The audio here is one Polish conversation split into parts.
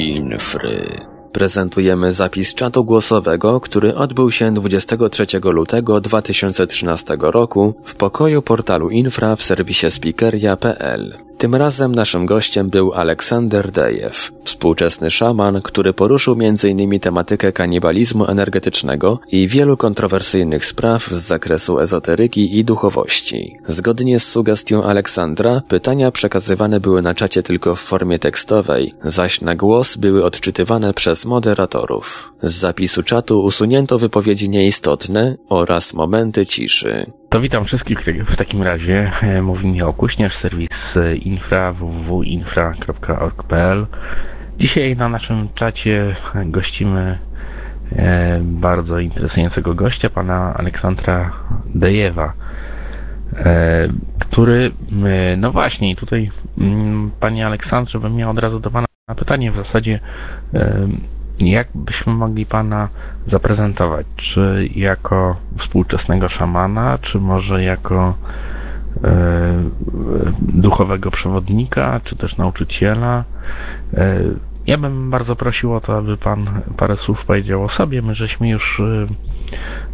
Infry. Prezentujemy zapis czatu głosowego, który odbył się 23 lutego 2013 roku w pokoju portalu Infra w serwisie speakeria.pl. Tym razem naszym gościem był Aleksander Dejew, współczesny szaman, który poruszył m.in. tematykę kanibalizmu energetycznego i wielu kontrowersyjnych spraw z zakresu ezoteryki i duchowości. Zgodnie z sugestią Aleksandra, pytania przekazywane były na czacie tylko w formie tekstowej, zaś na głos były odczytywane przez moderatorów. Z zapisu czatu usunięto wypowiedzi nieistotne oraz momenty ciszy. To witam wszystkich w takim razie. E, mówi Michał Kuśnierz, serwis e, infra www.infra.org.pl Dzisiaj na naszym czacie gościmy e, bardzo interesującego gościa, pana Aleksandra Dejewa, który, no właśnie, tutaj mm, panie Aleksandrze bym miał od razu do pana pytanie w zasadzie jak byśmy mogli Pana zaprezentować? Czy jako współczesnego szamana, czy może jako e, duchowego przewodnika, czy też nauczyciela? E, ja bym bardzo prosił o to, aby Pan parę słów powiedział o sobie. My żeśmy już e,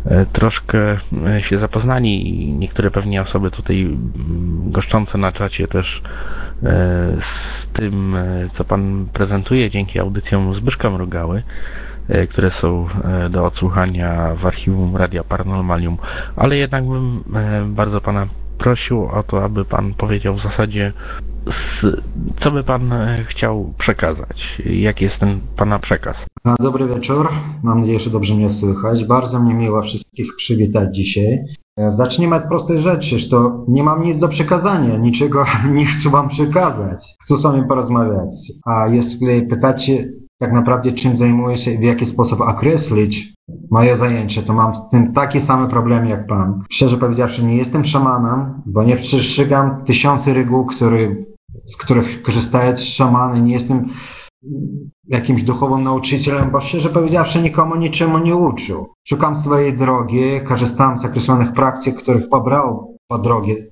e troszkę e, się zapoznali i niektóre pewnie osoby tutaj goszczące na czacie też z tym, e, co Pan prezentuje dzięki audycjom Zbyszka Mrugały, e, które są do odsłuchania w archiwum Radia Paranormalium, ale jednak bym bardzo Pana prosił o to, aby Pan powiedział w zasadzie, co by Pan chciał przekazać, jaki jest ten Pana przekaz. Dobry wieczór, mam nadzieję, że dobrze mnie słychać. Bardzo mnie miło wszystkich przywitać dzisiaj. Zacznijmy od prostej rzeczy, że to nie mam nic do przekazania, niczego nie chcę wam przekazać. Chcę z wami porozmawiać. A jeśli pytacie tak naprawdę czym zajmuję się i w jaki sposób określić moje zajęcie, to mam z tym taki samy problem jak pan. Szczerze powiedziawszy, nie jestem szamanem, bo nie przestrzegam tysiące reguł, który, z których korzystają szamany. Nie jestem jakimś duchowym nauczycielem, bo szczerze powiedziawszy nikomu niczemu nie uczył. Szukam swojej drogi, korzystam z określonych praktyk, których pobrał po drogie.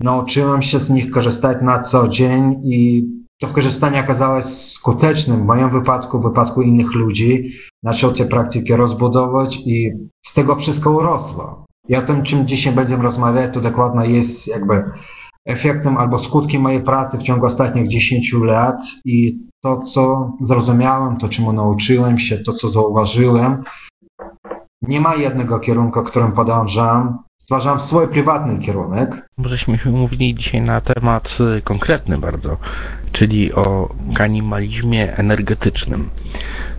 Nauczyłem się z nich korzystać na co dzień i to korzystanie okazało się skutecznym w moim wypadku, w wypadku innych ludzi. Zaczął te praktyki rozbudować i z tego wszystko urosło. I o tym, czym dzisiaj będziemy rozmawiać, to dokładnie jest jakby efektem albo skutkiem mojej pracy w ciągu ostatnich 10 lat i to, co zrozumiałem, to, czemu nauczyłem się, to, co zauważyłem. Nie ma jednego kierunku, którym podążam. Stwarzam swój prywatny kierunek. Żeśmy mówili dzisiaj na temat y, konkretny bardzo, czyli o kanibalizmie energetycznym.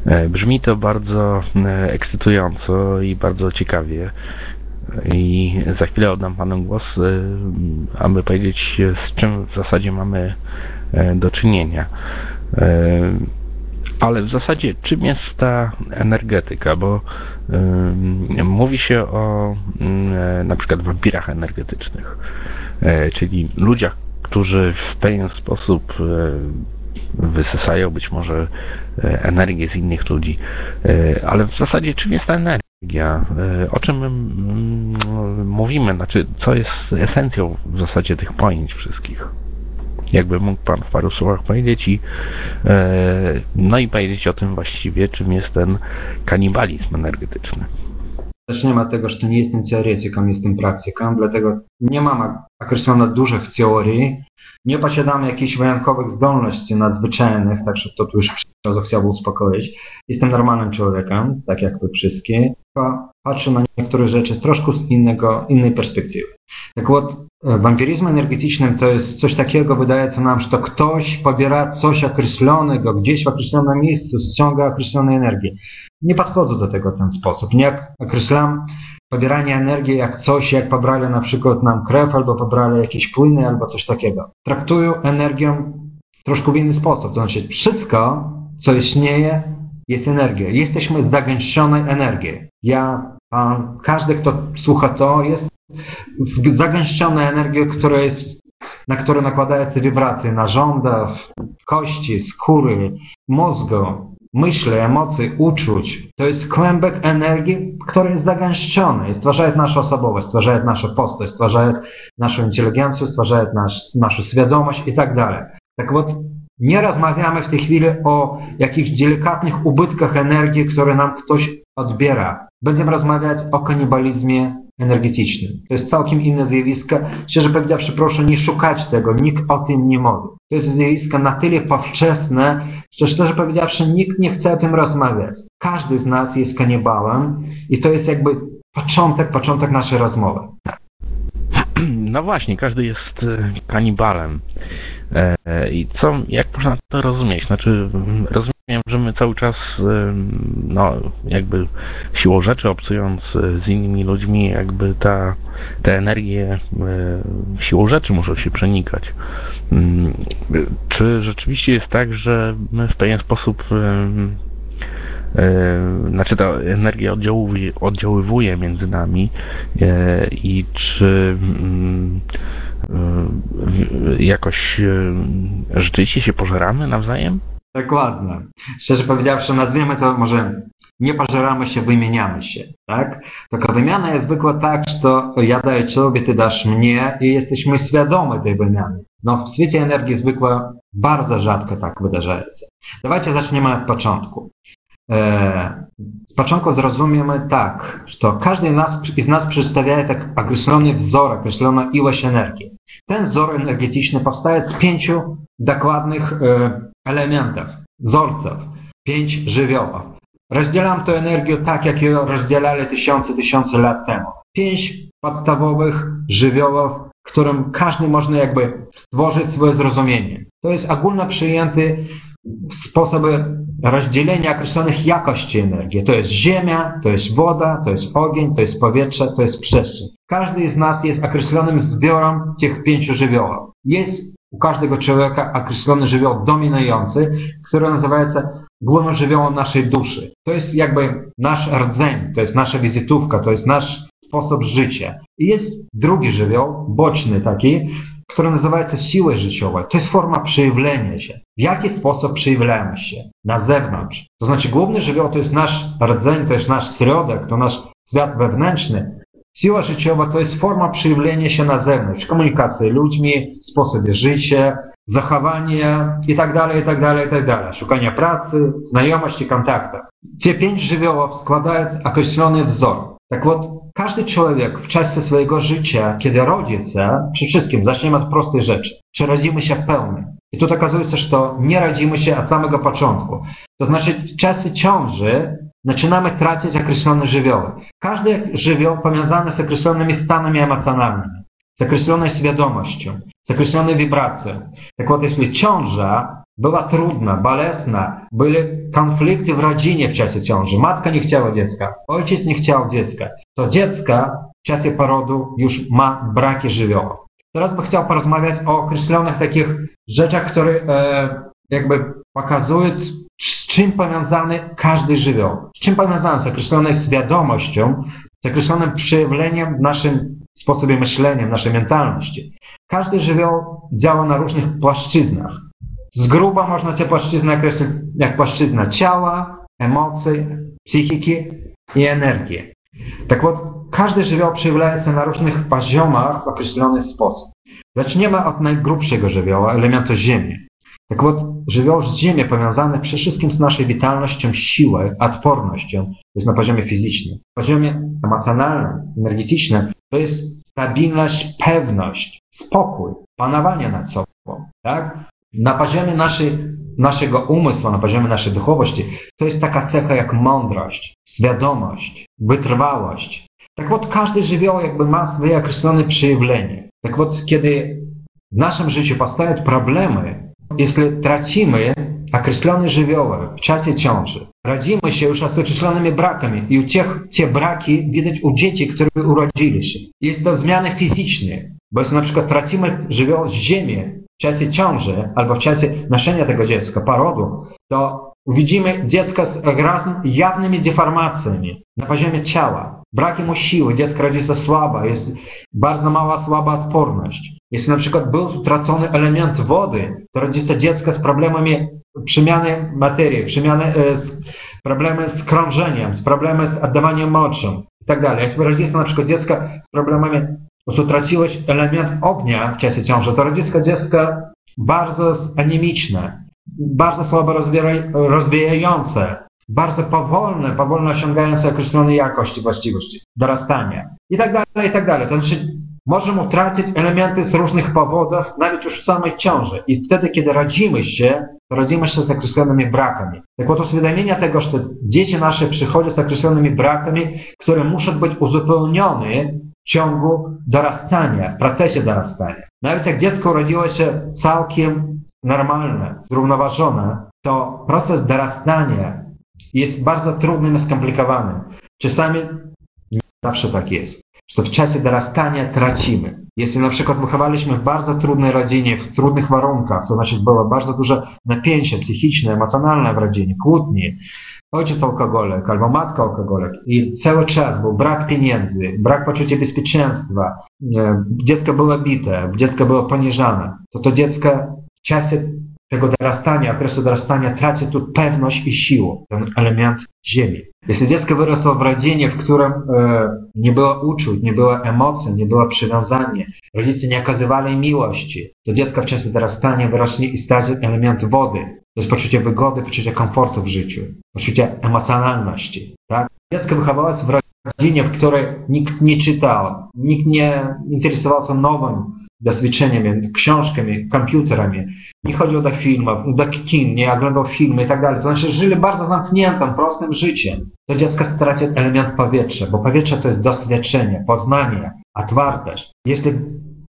E, brzmi to bardzo e, ekscytująco i bardzo ciekawie. I za chwilę oddam Panu głos, y, aby powiedzieć, z czym w zasadzie mamy e, do czynienia. E, ale w zasadzie czym jest ta energetyka? Bo y, mówi się o y, na przykład wampirach energetycznych, czyli ludziach, którzy w pewien sposób wysysają być może energię z innych ludzi. Ale w zasadzie czym jest ta energia? E, o czym mówimy, znaczy co jest esencją w zasadzie tych pojęć wszystkich? Jakby mógł Pan w paru słowach powiedzieć i e, no i powiedzieć o tym właściwie, czym jest ten kanibalizm energetyczny Zacznijmy od tego, że nie jestem teoretykiem, jestem praktykiem, dlatego nie mam określonych dużych teorii, nie posiadamy jakichś wyjątkowych zdolności nadzwyczajnych, także to tu już razu chciałbym uspokoić. Jestem normalnym człowiekiem, tak jak wy wszystkie, patrzę na niektóre rzeczy z troszkę z innego, innej perspektywy. Tak вот, wampiryzm energetycznym to jest coś takiego, wydaje się nam, że to ktoś pobiera coś określonego, gdzieś w określonym miejscu ściąga określoną energię. Nie podchodzę do tego w ten sposób. Nie określam pobieranie energii jak coś, jak pobrali na przykład nam krew, albo pobrali jakieś płyny, albo coś takiego. Traktuję energię troszkę w inny sposób. To znaczy wszystko, co istnieje, jest energia. Jesteśmy zagęszczonej energii. Ja, a każdy, kto słucha to, jest zagęszczona energia, która jest, na którą nakładają się wibracje narządów, kości, skóry, mózgu, myśli, emocji, uczuć. To jest kłębek energii, który jest zagęszczony i stwarza naszą osobowość, stwarza naszą postać, stwarza naszą inteligencję, stwarza nasz, naszą świadomość i tak dalej. Tak вот, Nie rozmawiamy w tej chwili o jakichś delikatnych ubytkach energii, które nam ktoś odbiera. Będziemy rozmawiać o kanibalizmie energetycznym. To jest całkiem inne zjawisko. Szczerze powiedziawszy, proszę nie szukać tego, nikt o tym nie mówi. To jest zjawisko na tyle powszechne, że szczerze powiedziawszy, nikt nie chce o tym rozmawiać. Każdy z nas jest kanibałem i to jest jakby początek, początek naszej rozmowy. No właśnie, każdy jest e, kanibalem. E, I co, jak można to rozumieć? Znaczy, rozumiem, że my cały czas, e, no, jakby siłą rzeczy obcując z innymi ludźmi, jakby ta, te energie siłą rzeczy muszą się przenikać. Mm, czy rzeczywiście jest tak, że my w pewien sposób znaczy ta energia oddziaływuje między nami e, i czy mm, e, jakoś rzeczywiście się pożeramy nawzajem? Dokładnie. Szczerze powiedziawszy, nazwiemy to może nie pożeramy się, wymieniamy się, tak? Tylko wymiana jest zwykła tak, że ja daję Tobie, Ty dasz mnie i jesteśmy świadomi tej wymiany. No w świecie energii zwykła bardzo rzadko tak wydarza się. Dawajcie zaczniemy od początku. Z początku zrozumiemy tak, że każdy z nas przedstawia tak określony wzór, określoną ilość energii. Ten wzór energetyczny powstaje z pięciu dokładnych elementów, wzorców, pięć żywiołów. Rozdzielam tę energię tak, jak ją rozdzielali tysiące, tysiące lat temu. Pięć podstawowych żywiołów, którym każdy można jakby stworzyć swoje zrozumienie. To jest ogólno przyjęty sposoby rozdzielenia określonych jakości energii. To jest ziemia, to jest woda, to jest ogień, to jest powietrze, to jest przestrzeń. Każdy z nas jest określonym zbiorem tych pięciu żywiołów. Jest u każdego człowieka określony żywioł dominujący, który nazywa się głównym żywiołem naszej duszy. To jest jakby nasz rdzeń, to jest nasza wizytówka, to jest nasz sposób życia. I jest drugi żywioł, boczny taki, które nazywa się siły życiowe. To jest forma przejawienia się. W jaki sposób przejawiamy się? Na zewnątrz. To znaczy główny żywioł to jest nasz rdzeń, to jest nasz środek, to nasz świat wewnętrzny. Siła życiowa to jest forma przejawienia się na zewnątrz. Komunikacja z ludźmi, sposobie życia, zachowanie i tak dalej, i tak dalej, i tak dalej. Szukanie pracy, znajomości, kontaktów. Te pięć żywiołów składają określony wzór. Tak вот, każdy człowiek w czasie swojego życia, kiedy rodzi się, przy wszystkim, zaczniemy od prostej rzeczy. Czy rodzimy się pełni? I tu okazuje się, że to nie rodzimy się od samego początku. To znaczy w czasie ciąży zaczynamy tracić określone żywioły. Każdy żywioł powiązany z określonymi stanami emocjonalnymi, z określoną świadomością, z określoną wibracją. Tak вот, jeśli ciąża była trudna, bolesna, były konflikty w rodzinie w czasie ciąży. Matka nie chciała dziecka, ojciec nie chciał dziecka. to dziecko w czasie porodu już ma braki żywiołowe. Teraz bym chciał porozmawiać o określonych takich rzeczach, które e, jakby pokazują, z czym powiązany każdy żywioł. Z czym powiązany? Z określoną świadomością, z określonym przejawieniem w naszym sposobie myślenia, w naszej mentalności. Każdy żywioł działa na różnych płaszczyznach. Z gruba można tę płaszczyznę określić jak płaszczyzna ciała, emocji, psychiki i energii. Tak вот, każdy żywioł przejawia się na różnych poziomach w określony sposób. Zaczniemy od najgrubszego żywioła, elementu ziemi. Tak вот, żywioł z ziemi powiązany przede wszystkim z naszą witalnością, siłą, odpornością, to jest na poziomie fizycznym. Na poziomie emocjonalnym, energetycznym, to jest stabilność, pewność, spokój, panowanie nad sobą. Tak? Na poziomie naszej, naszego umysłu, na poziomie naszej duchowości, to jest taka cecha jak mądrość, świadomość, wytrwałość. Tak вот, każdy żywioł jakby ma swoje określone przejawienie. Tak вот, kiedy w naszym życiu powstają problemy, jeśli tracimy określone żywioły w czasie ciąży, radzimy się już z określonymi brakami i u tych, te braki widać u dzieci, które urodzili się. Jest to zmiany fizyczne, bo jeśli na przykład tracimy żywioł z ziemi, w czasie ciąży albo w czasie noszenia tego dziecka, porodu, to widzimy dziecko z razem jawnymi deformacjami na poziomie ciała. Brak mu siły, dziecko rodzi się słabe, jest bardzo mała, słaba odporność. Jeśli na przykład był utracony element wody, to rodzi się dziecko z problemami przemiany materii, przemiany, e, z, problemy z krążeniem, z problemy z oddawaniem moczu i tak dalej. Jeśli rodzi się na przykład dziecko z problemami prostu traciłeś element ognia w czasie ciąży, to rodzisko dziecko bardzo anemiczne. bardzo słabo rozwijające, bardzo powolne, powolno osiągające określone jakości, właściwości, dorastania i tak dalej, i tak dalej. To znaczy możemy utracić elementy z różnych powodów, nawet już w samej ciąży. I wtedy, kiedy rodzimy się, rodzimy się z określonymi brakami. Tak od uświadomienia tego, że dzieci nasze przychodzą z określonymi brakami, które muszą być uzupełnione ciągu dorastania, w procesie dorastania. Nawet jak dziecko urodziło się całkiem normalne, zrównoważone, to proces dorastania jest bardzo trudnym i skomplikowanym. Czasami nie zawsze tak jest że w czasie dorastania tracimy. Jeśli na przykład wychowaliśmy w bardzo trudnej rodzinie, w trudnych warunkach, to znaczy było bardzo duże napięcie psychiczne, emocjonalne w rodzinie, kłótnie, ojciec alkoholek albo matka alkoholek i cały czas był brak pieniędzy, brak poczucia bezpieczeństwa, dziecko było bite, dziecko było poniżane, to to dziecko w czasie tego dorastania, okresu dorastania traci tu pewność i siłę, ten element ziemi. Jeśli dziecko wyrosło w rodzinie, w którym e, nie było uczuć, nie było emocji, nie było przywiązania, rodzice nie okazywali miłości, to dziecko w czasie dorastania wyrośnie i straci element wody. To jest poczucie wygody, poczucie komfortu w życiu, poczucie emocjonalności. Tak? Dziecko wychowało się w rodzinie, w której nikt nie czytał, nikt nie interesował się nowym doświadczeniami, książkami, komputerami. Nie chodziło do filmów, do kin, nie oglądał filmy i tak dalej. To znaczy żyli bardzo zamkniętym, prostym życiem. To dziecko straci element powietrza, bo powietrze to jest doświadczenie, poznanie, otwartość. Jeśli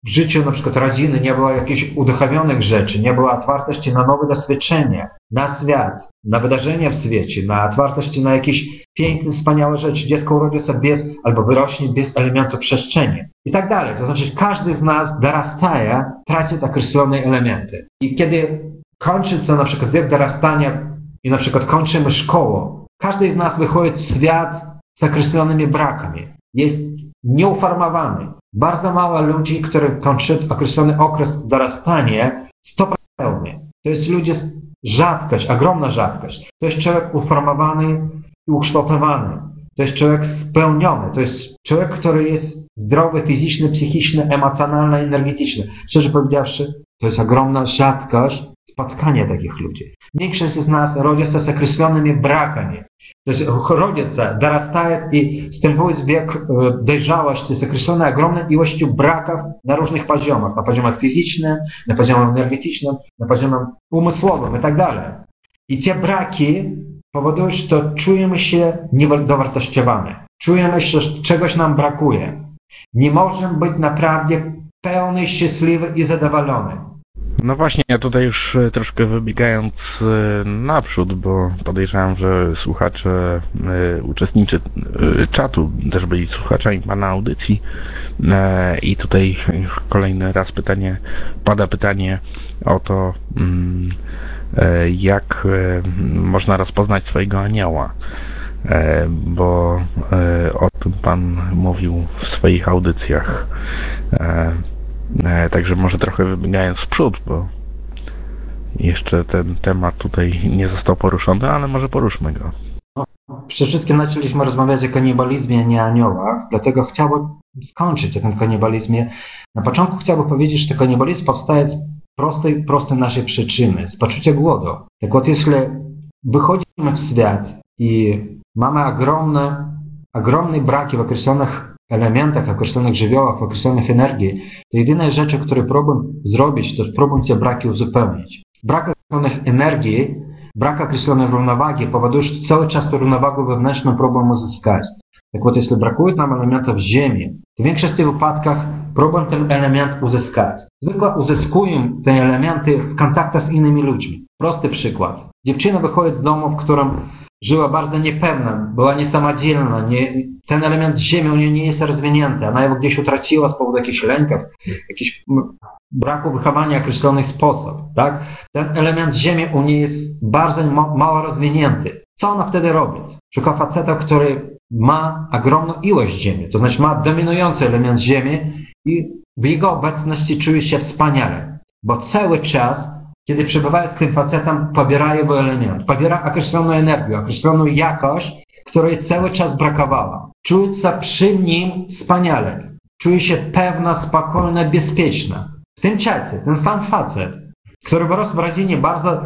w życiu na przykład rodziny nie było jakichś uduchowionych rzeczy, nie było otwartości na nowe doświadczenia, na świat, na wydarzenia w świecie, na otwartości na jakieś piękne, wspaniałe rzeczy. Dziecko urodzi się bez, albo wyrośnie bez elementu przestrzeni i tak dalej. To znaczy każdy z nas dorastaje, traci określone elementy. I kiedy kończy się na przykład wiek dorastania i na przykład kończymy szkołę, każdy z nas wychodzi w świat z określonymi brakami. Jest nieuformowany. Bardzo mało ludzi, którzy kończą określony okres dorastania, to pełny. To jest ludzie, rzadkość, ogromna rzadkość. To jest człowiek uformowany i ukształtowany. To jest człowiek spełniony. To jest człowiek, który jest zdrowy fizycznie, psychicznie, emocjonalny, energetyczny. Szczerze powiedziawszy, to jest ogromna rzadkość spotkania takich ludzi. Większość z nas rodzi się z określonymi brakami. To jest rodzice dorastają i wstępując w wiek e, dojrzałości z określoną ogromną ilością braków na różnych poziomach. Na poziomie fizycznym, na poziomie energetycznym, na poziomie umysłowym i te braki powodują, że czujemy się niedowartościowane. Czujemy się, że czegoś nam brakuje. Nie możemy być naprawdę pełny, szczęśliwy i zadowolony. No właśnie, ja tutaj już e, troszkę wybiegając e, naprzód, bo podejrzewam, że słuchacze, e, uczestniczy czatu też byli słuchaczami Pana audycji i tutaj kolejny raz pytanie, pada pytanie o to, mm, jak można rozpoznać swojego anioła bo o tym Pan mówił w swoich audycjach. E, także może trochę wybiegając w przód, bo jeszcze ten temat tutaj nie został poruszony, ale może poruszmy go. No, przede wszystkim zaczęliśmy rozmawiać o kanibalizmie, a nie aniołach, dlatego chciałbym skończyć o tym kanibalizmie. Na początku chciałbym powiedzieć, że kanibalizm powstaje z prostej, prostej naszej przyczyny, z poczucia głodu. Tak вот, jeśli wychodzimy w świat i mamy ogromne, ogromne braki w określonych elementach, określonych żywiołach, określonych energii, to jedyne rzeczy, które próbuję zrobić, to próbuję te braki uzupełnić. Brak określonych energii, brak określonej równowagi powoduje, że cały czas tę równowagę wewnętrzną próbuję uzyskać. Tak вот, jeśli brakuje nam elementów ziemi, to w większości wypadkach próbuję ten element uzyskać. Zwykle uzyskuję te elementy w kontaktach z innymi ludźmi. Prosty przykład. Dziewczyna wychodzi z domu, w którym żyła bardzo niepewna, była niesamodzielna, nie, ten element ziemi u niej nie jest rozwinięty, ona ją gdzieś utraciła z powodu jakichś lęków, jakichś braku wychowania w określony sposób, tak? Ten element ziemi u niej jest bardzo mało rozwinięty. Co ona wtedy robi? Szuka faceta, który ma ogromną ilość ziemi, to znaczy ma dominujący element ziemi i w jego obecności czuje się wspaniale, bo cały czas kiedy przebywają z tym facetem, pobiera jego element, pobiera określoną energię, określoną jakość, której cały czas brakowała. Czuje się przy nim wspaniale. Czuje się pewna, spokojna, bezpieczna. W tym czasie ten sam facet, który wyrósł w rodzinie bardzo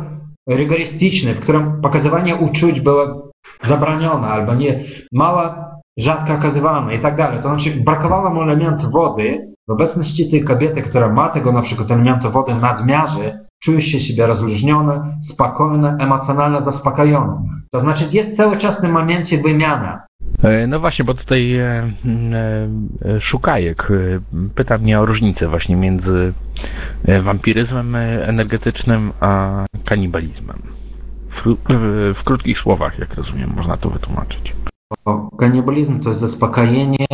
rygorystyczny, w którym pokazywanie uczuć było zabranione albo nie, mało rzadko okazywane i tak dalej. To znaczy brakowało mu elementu wody. W obecności tej kobiety, która ma tego na przykład elementu wody nadmiarze, czuje się siebie rozluźnione, spokojne, emocjonalnie zaspokojone. To znaczy jest cały czas tym momencie wymiana. E, no właśnie, bo tutaj e, e, Szukajek pyta mnie o różnicę właśnie między wampiryzmem energetycznym a kanibalizmem. W, w, krótkich słowach, jak rozumiem, można to wytłumaczyć. Kanibalizm to jest zaspokojenie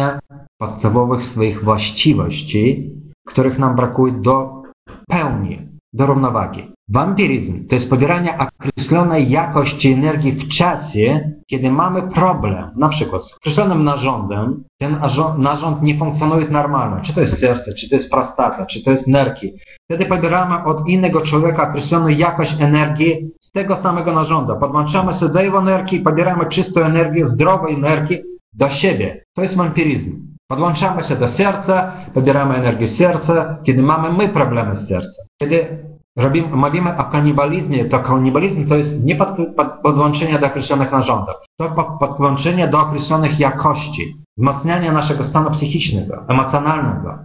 podstawowych swoich właściwości, których nam brakuje do pełni, do równowagi. Wampiryzm to jest pobieranie określonej jakości energii w czasie, kiedy mamy problem, na przykład z określonym narządem, ten narząd nie funkcjonuje normalnie, czy to jest serce, czy to jest prostata, czy to jest nerki. Wtedy pobieramy od innego człowieka określoną jakość energii z tego samego narządu. Podłączamy sobie do jego energii i pobieramy czystą energię, zdrową energię do siebie. To jest wampiryzm. Podłączamy się do serca, pobieramy energię serca, kiedy mamy my problemy z sercem. Kiedy Robimy, mówimy o kanibalizmie, to kanibalizm to jest nie pod, pod, podłączenie do określonych narządów, to pod, podłączenie do określonych jakości, wzmacniania naszego stanu psychicznego, emocjonalnego,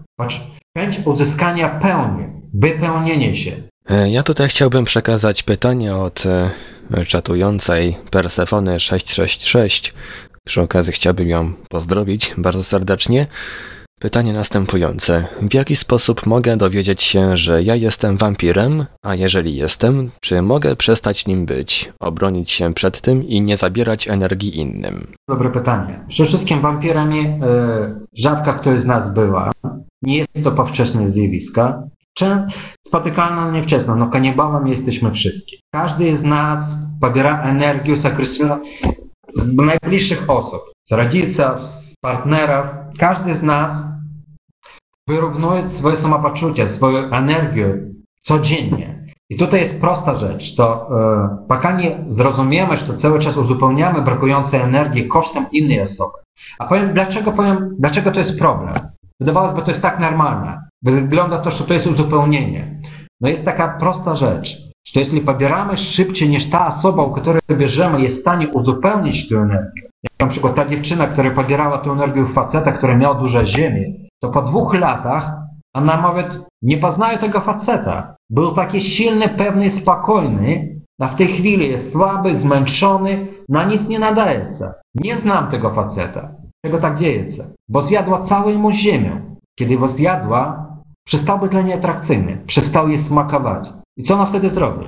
chęć uzyskania pełni, wypełnienie się. E, ja tutaj chciałbym przekazać pytanie od e, czatującej Persefony 666. Przy okazji chciałbym ją pozdrowić bardzo serdecznie. Pytanie następujące. W jaki sposób mogę dowiedzieć się, że ja jestem wampirem, a jeżeli jestem, czy mogę przestać nim być, obronić się przed tym i nie zabierać energii innym? Dobre pytanie. Przede wszystkim wampirami yy, rzadko ktoś z nas była. Nie jest to powszechne zjawisko. Czy spotykane niewczesno? No kanibałem jesteśmy wszyscy. Każdy z nas pobiera energię z określonych, z najbliższych osób, z rodziców, z partnerów. Każdy z nas wyrównuje swoje samopoczucie, swoją energię codziennie. I tutaj jest prosta rzecz. To e, пока nie zrozumiemy, że to cały czas uzupełniamy brakującej energii kosztem innej osoby. A powiem dlaczego, powiem, dlaczego to jest problem. Wydawałoby, że to jest tak normalne. Wygląda to, że to jest uzupełnienie. No jest taka prosta rzecz, że jeśli pobieramy szybciej niż ta osoba, u której bierzemy, jest w stanie uzupełnić tę energię. Jak na przykład ta dziewczyna, która pobierała tę energię u faceta, który miał dużo ziemi, to po dwóch latach ona nawet nie poznaje tego faceta. Był taki silny, pewny, spokojny, a w tej chwili jest słaby, zmęczony, na nic nie nadaje się. Nie znam tego faceta. Czego tak dzieje się? Bo zjadła całą mu ziemię. Kiedy go zjadła, przestał być dla niej atrakcyjny. Przestał jej smakować. I co ona wtedy zrobi?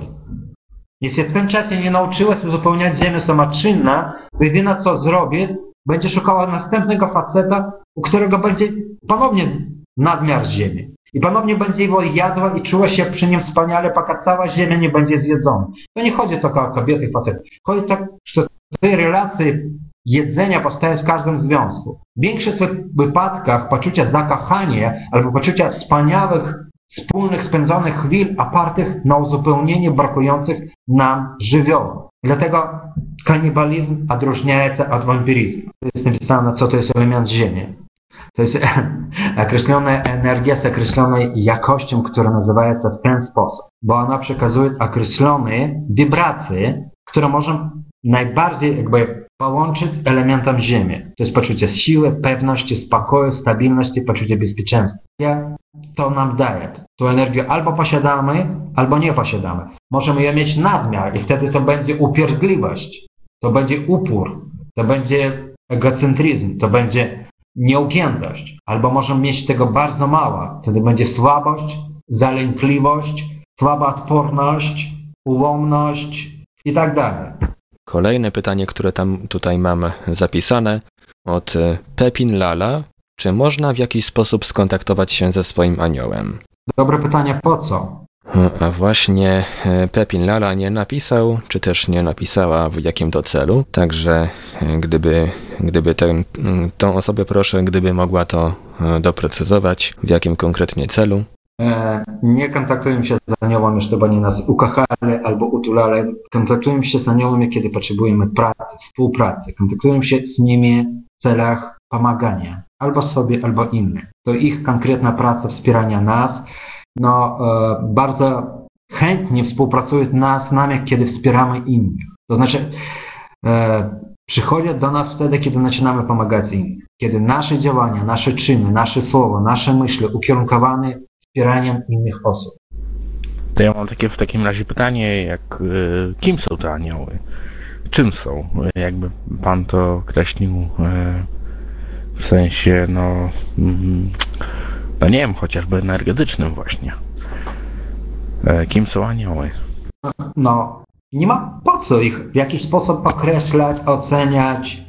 Jeśli w tym czasie nie nauczyła się uzupełniać ziemię samoczynna, to jedyne co zrobi, będzie szukała następnego faceta, u którego będzie ponownie nadmiar ziemi. I ponownie będzie jego jadła i czuła się przy nim wspaniale, poka cała ziemia nie będzie zjedzona. To nie chodzi tylko o kobiety i facety. Chodzi tak, że tej relacji jedzenia powstaje w każdym związku. W większości wypadkach poczucia zakochania albo poczucia wspaniałych, wspólnych spędzonych chwil opartych na uzupełnieniu brakujących nam żywiołów. Dlatego kanibalizm odróżnia się od wampiryzmu. To jest napisane, co to jest element ziemi. To jest określona energia z określoną jakością, która nazywa się w ten sposób, bo ona przekazuje określone wibracje, które możemy najbardziej jakby połączyć elementem Ziemi. To jest poczucie siły, pewności, spokoju, stabilności, poczucie bezpieczeństwa. To nam daje. Tą energię albo posiadamy, albo nie posiadamy. Możemy ją mieć nadmiar i wtedy to będzie upierdliwość, to będzie upór, to będzie egocentryzm, to będzie nieugiętość. Albo możemy mieć tego bardzo mało, wtedy będzie słabość, zalękliwość, słaba odporność, ułomność i tak dalej. Kolejne pytanie, które tam tutaj mam zapisane od e, Pepin Lala. Czy można w jakiś sposób skontaktować się ze swoim aniołem? Dobre pytanie, po co? A właśnie e, Pepin Lala nie napisał, czy też nie napisała w jakim to celu, także e, gdyby, gdyby ten, tą osobę proszę, gdyby mogła to doprecyzować, w jakim konkretnie celu. E, nie kontaktujemy się z aniołami, żeby oni nas ukochali albo utulali. Kontaktujemy się z aniołami, kiedy potrzebujemy pracy, współpracy. Kontaktujemy się z nimi w celach pomagania. Albo sobie, albo innym. To ich konkretna praca wspierania nas. No, e, bardzo chętnie współpracują z nami, kiedy wspieramy innych. To znaczy, e, przychodzą do nas wtedy, kiedy zaczynamy pomagać innym. Kiedy nasze działania, nasze czyny, nasze słowa, nasze myśli ukierunkowane wspieraniem innych osób. To ja mam takie w takim razie pytanie, jak y, kim są te anioły? Czym są? Jakby pan to określił y, w sensie, no, mm, no nie wiem, chociażby energetycznym właśnie. E, kim są anioły? No, nie ma po co ich w jakiś sposób określać, oceniać.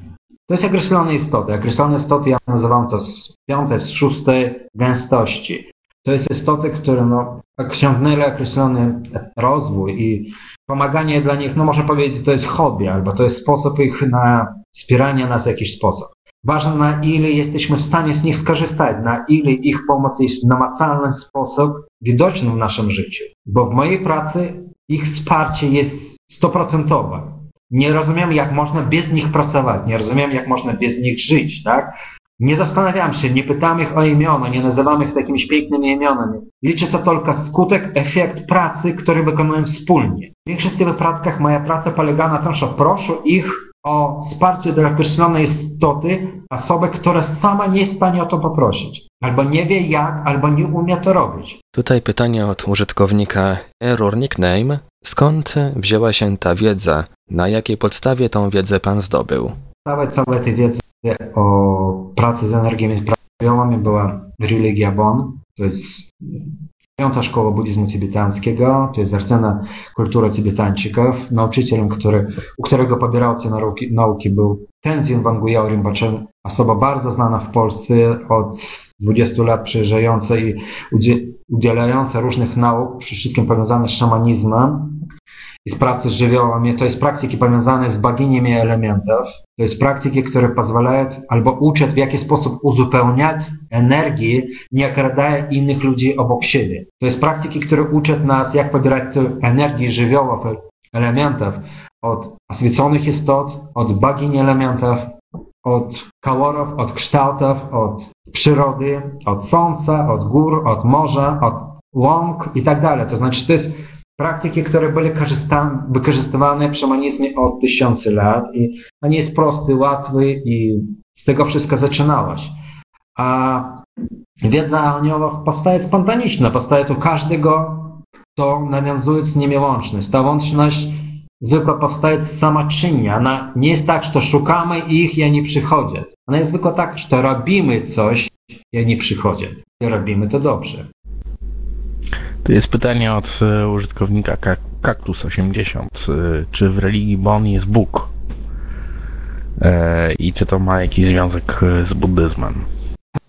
To jest określone istoty. Określone istoty ja nazywam to z piątej, z szóstej gęstości. To jest istoty, które no, osiągnęły określony rozwój i pomaganie dla nich, no można powiedzieć, to jest hobby, albo to jest sposób ich na wspieranie nas w jakiś sposób. Ważne na ile jesteśmy w stanie z nich skorzystać, na ile ich pomoc jest w namacalny sposób widoczny w naszym życiu. Bo w mojej pracy ich wsparcie jest stoprocentowe. Nie rozumiem, jak można bez nich pracować, nie rozumiem, jak można bez nich żyć, tak? Nie zastanawiam się, nie pytam ich o imiona, nie nazywam ich takimiś pięknymi imionami. Liczy się tylko skutek, efekt pracy, który wykonuję wspólnie. W większości wypadkach moja praca polega na tym, że proszę ich o wsparcie dla określonej istoty, osoby, która sama nie jest w stanie o to poprosić. Albo nie wie jak, albo nie umie to robić. Tutaj pytanie od użytkownika Error Nickname. Skąd wzięła się ta wiedza? Na jakiej podstawie tą wiedzę pan zdobył? Całe, całe tej wiedzy o pracy z energiami prawiomami była religia Bon. To jest piąta szkoła buddyzmu tybetańskiego, to jest rdzena kultura tybetańczyków. Nauczycielem, który, u którego pobierałcy nauki, nauki był Tenzin Wanguya Rinpoche, osoba bardzo znana w Polsce od 20 lat przyjeżdżająca i udzielająca różnych nauk, przede wszystkim powiązanych z szamanizmem i z pracy z żywiołami. To jest praktyki powiązane z boginiami elementów. To jest praktyki, które pozwalają albo uczą w jaki sposób uzupełniać energię, nie okradая innych ludzi obok siebie. To jest praktyki, które uczą nas, jak pobierać energię żywiołów, elementów od oswieconych istot, od bogini elementów, od kolorów, od kształtów, od przyrody, od słońca, od gór, od morza, od łąk i tak dalej. To znaczy, to jest praktyki, które były wykorzystywane w szamanizmie od tysięcy lat i on jest prosty, łatwy i z tego wszystko zaczynałaś. A wiedza o aniołach powstaje spontaniczna, powstaje tu każdego, kto nawiązuje z nimi łączność. Ta łączność zwykle powstaje sama czynnie. Ona nie jest tak, że szukamy ich i oni przychodzą. Ona jest zwykle tak, że robimy coś i oni przychodzą. I robimy to dobrze. Tu jest pytanie od e, użytkownika Kaktus80. E, czy w religii Bon jest Bóg? E, I czy to ma jakiś związek z buddyzmem?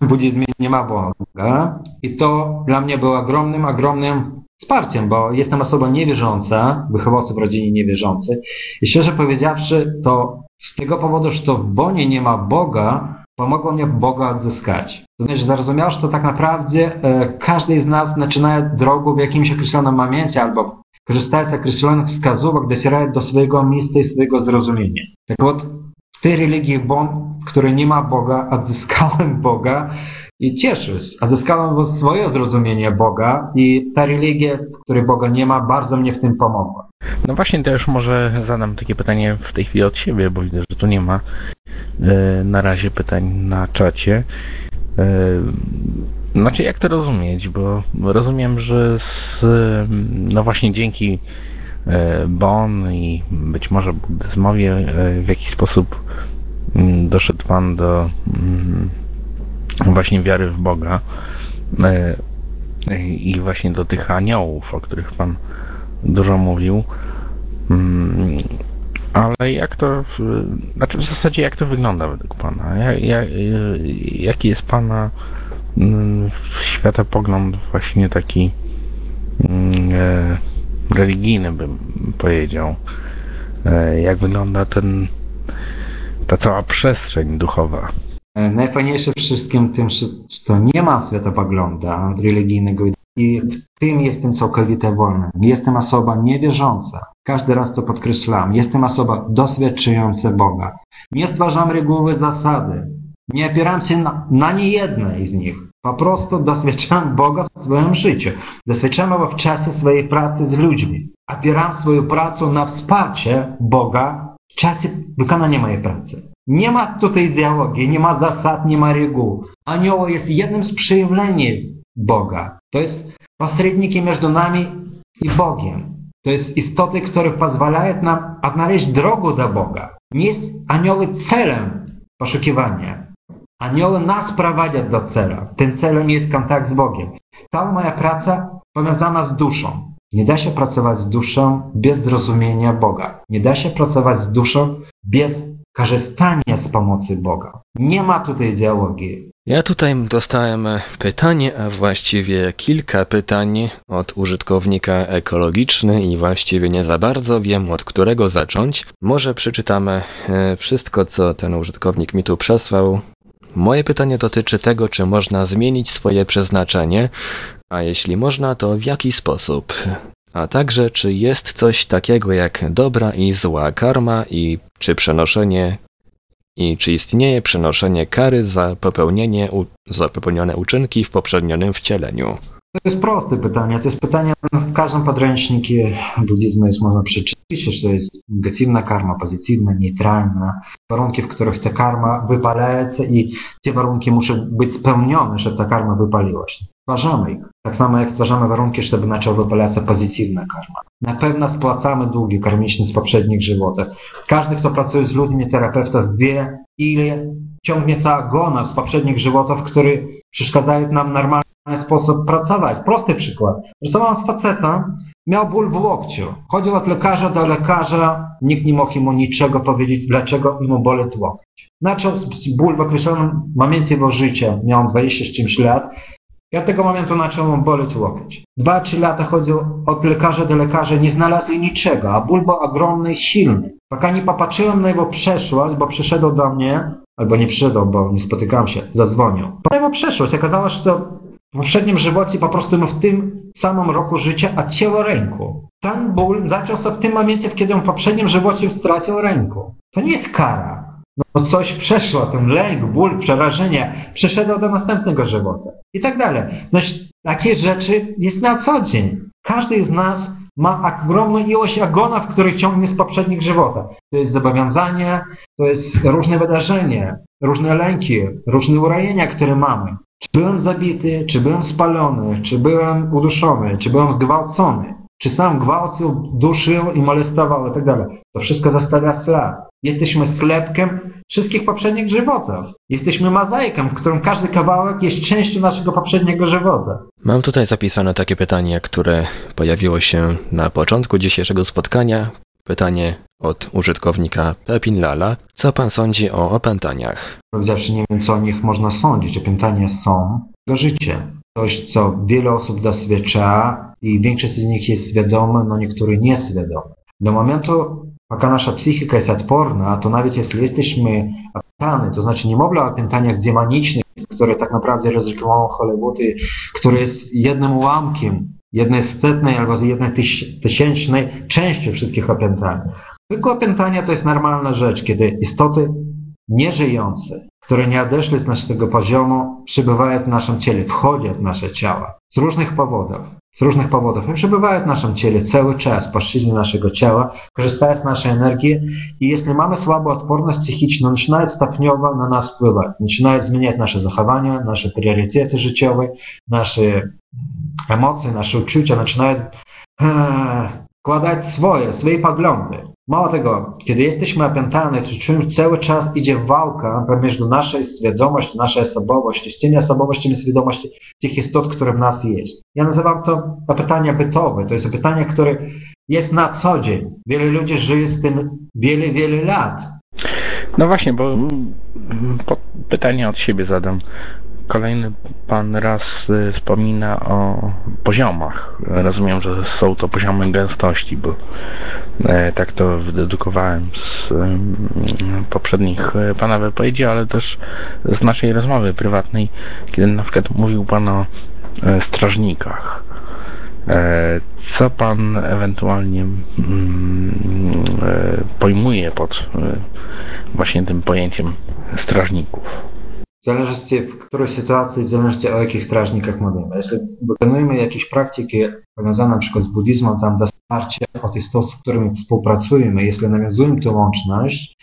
W buddyzmie nie ma Boga i to dla mnie było ogromnym, ogromnym wsparciem, bo jestem osobą niewierząca, wychował się w rodzinie niewierzący i szczerze powiedziawszy, to z tego powodu, że to w Bonie nie ma Boga, pomogło mnie Boga odzyskać To znaczy zrozumiał, że to tak naprawdę e, każdy z nas zaczyna drogę w jakimś określonym momencie albo korzystając z określonych wskazówek, dociera do swojego miejsca i swojego zrozumienia. Tak вот, w tej religii Bon, w której nie ma Boga, odzyskałem Boga i cieszę się. Odzyskałem swoje zrozumienie Boga i ta religia, w której Boga nie ma, bardzo mnie w tym pomogła. No właśnie też może zadam takie pytanie w tej chwili od siebie, bo widzę, że tu nie ma e, na razie pytań na czacie. E, znaczy jak to rozumieć, bo rozumiem, że z, no właśnie dzięki e, Bon i być może buddyzmowi w jakiś sposób mm, doszedł Pan do mm, właśnie wiary w Boga i właśnie do tych aniołów, o których Pan dużo mówił. Ale jak to, znaczy w zasadzie jak to wygląda według Pana? Jak, jak, jaki jest Pana mm, światopogląd właśnie taki mm, e, religijny bym powiedział? E, jak wygląda ten, ta cała przestrzeń duchowa? Najfajniejsze wszystkim tym, że to nie ma światopogląda religijnego i w tym jestem całkowicie wolny. Jestem osoba niewierząca. Każdy raz to podkreślam. Jestem osoba doświadczająca Boga. Nie stwarzam reguły zasady. Nie opieram się na, na niejednej z nich. Po prostu doświadczam Boga w swoim życiu. Doświadczam Go w czasie swojej pracy z ludźmi. Opieram swoją pracę na wsparcie Boga w czasie wykonania mojej pracy. Nie ma tutaj dialogi, nie ma zasad, nie ma reguł. Anioł jest jednym z przejawień Boga. To jest pośrednikiem między nami i Bogiem. To jest istoty, które pozwalają nam odnaleźć drogę do Boga. Nie jest anioły celem poszukiwania. Anioły nas prowadzić do celu. Tym celem jest kontakt z Bogiem. Cała moja praca powiązana z duszą. Nie da się pracować z duszą bez zrozumienia Boga. Nie da się pracować z duszą bez korzystania z pomocy Boga. Nie ma tutaj dialogi. Ja tutaj dostałem pytanie, a właściwie kilka pytań od użytkownika ekologiczny i właściwie nie za bardzo wiem od którego zacząć. Może przeczytamy e, wszystko, co ten użytkownik mi tu przesłał. Moje pytanie dotyczy tego, czy można zmienić swoje przeznaczenie, a jeśli można, to w jaki sposób. A także, czy jest coś takiego jak dobra i zła karma i czy przenoszenie i czy istnieje przenoszenie kary za popełnienie za popełnione uczynki w poprzednionym wcieleniu? To jest proste pytanie. To jest pytanie w każdym podręczniku buddyzmu jest można przeczytać, że to jest negatywna karma, pozytywna, neutralna. Warunki, w których ta karma wypalaється i te warunki muszą być spełnione, żeby ta karma wypaliła się. Stwarzamy ich. Tak samo jak stwarzamy warunki, żeby zaczęła wypalać pozytywna karma. Na pewno spłacamy długi karmiczne z poprzednich żywotów. Każdy, kto pracuje z ludźmi, terapeutów wie, ile ciągnie cała gona z poprzednich żywotów, które przeszkadzają nam normalnie sposób pracować. Prosty przykład. Rysowałem z faceta, miał ból w łokciu. Chodził od lekarza do lekarza, nikt nie mógł mu niczego powiedzieć, dlaczego mu boli łokcie. Znaczy ból w określonym momencie jego życia, miałem 20 z czymś lat, ja tego momentu zacząłem boleć łokieć. Dwa, trzy lata chodził od lekarza do lekarza, nie znalazli niczego, a ból był ogromny, silny. Paka nie popatrzyłem na jego przeszłość, bo przyszedł do mnie, albo nie przyszedł, bo nie spotykałem się, zadzwonił. Potem jego przeszłość, okazało się, że w poprzednim żywocie po prostu w tym samym roku życia odcięło ręku. Ten ból zaczął się w tym momencie, kiedy on w poprzednim żywocie stracił ręku. To nie jest kara. No coś przeszło, ten lęk, ból, przerażenie, przeszedł do następnego żywota. I tak dalej. No takie rzeczy jest na co dzień. Każdy z nas ma ogromną ilość agonów, których ciągnie z poprzednich żywotów. To jest zobowiązanie, to jest różne wydarzenia, różne lęki, różne urojenia, które mamy. Czy byłem zabity, czy byłem spalony, czy byłem uduszony, czy byłem zgwałcony, czy sam gwałcił, duszył i molestował itd. Tak to wszystko zostawia ślad. Jesteśmy sklepkiem wszystkich poprzednich żywotów. Jesteśmy mozaiką, w którym każdy kawałek jest częścią naszego poprzedniego żywota. Mam tutaj zapisane takie pytanie, które pojawiło się na początku dzisiejszego spotkania. Pytanie od użytkownika Pepin Lala. Co pan sądzi o opętaniach? Powiedziawszy, nie wiem, co o nich można sądzić. Opętania są do życia. Coś, co wiele osób doświadcza i większość z nich jest świadoma, no niektóre nie świadome. Do momentu, пока nasza psychika jest odporna, to nawet jeśli jesteśmy opętani, to znaczy nie mówię o opętaniach demonicznych, które tak naprawdę rozreklamował Hollywood, które jest jednym ułamkiem, jednej setnej albo jednej tysięcznej części wszystkich opętań. Zwykłe opętania to jest normalna rzecz, kiedy istoty nieżyjące, które nie odeszły z naszego poziomu, przybywają w naszym ciele, wchodzą w nasze ciała z różnych powodów. Z różnych powodów. I przebywają w naszym ciele cały czas, płaszczyźnie naszego ciała, korzystają z naszej energii i jeśli mamy słabą odporność psychiczną, zaczynają stopniowo na nas wpływać. Zaczynają zmieniać nasze zachowania, nasze priorytety życiowe, nasze emocje, nasze uczucia, zaczynają wkładać swoje, swoje poglądy. Mało tego, kiedy jesteśmy opętani, to czujemy cały czas idzie walka pomiędzy naszej świadomości, naszej osobowości, z tymi osobowościami nieświadomości tych istot, które w nas jest. Ja nazywam to pytanie bytowe. To jest pytanie, które jest na co dzień. Wiele ludzi żyje z tym wiele, wiele lat. No właśnie, bo pytanie od siebie zadam. Kolejny pan raz y, wspomina o poziomach. Rozumiem, że są to poziomy gęstości, bo e, tak to wydedukowałem z mm, poprzednich e, pana wypowiedzi, ale też z naszej rozmowy prywatnej, kiedy na przykład mówił pan o e, strażnikach. Co pan ewentualnie mm, pojmuje pod właśnie tym pojęciem strażników? W zależności w której sytuacji, w zależności o jakich strażnikach mówimy. Jeśli wykonujemy jakieś praktyki powiązane przykład z buddyzmem, tam dostarcie od istot, z którymi współpracujemy, jeśli nawiązujemy tę łączność,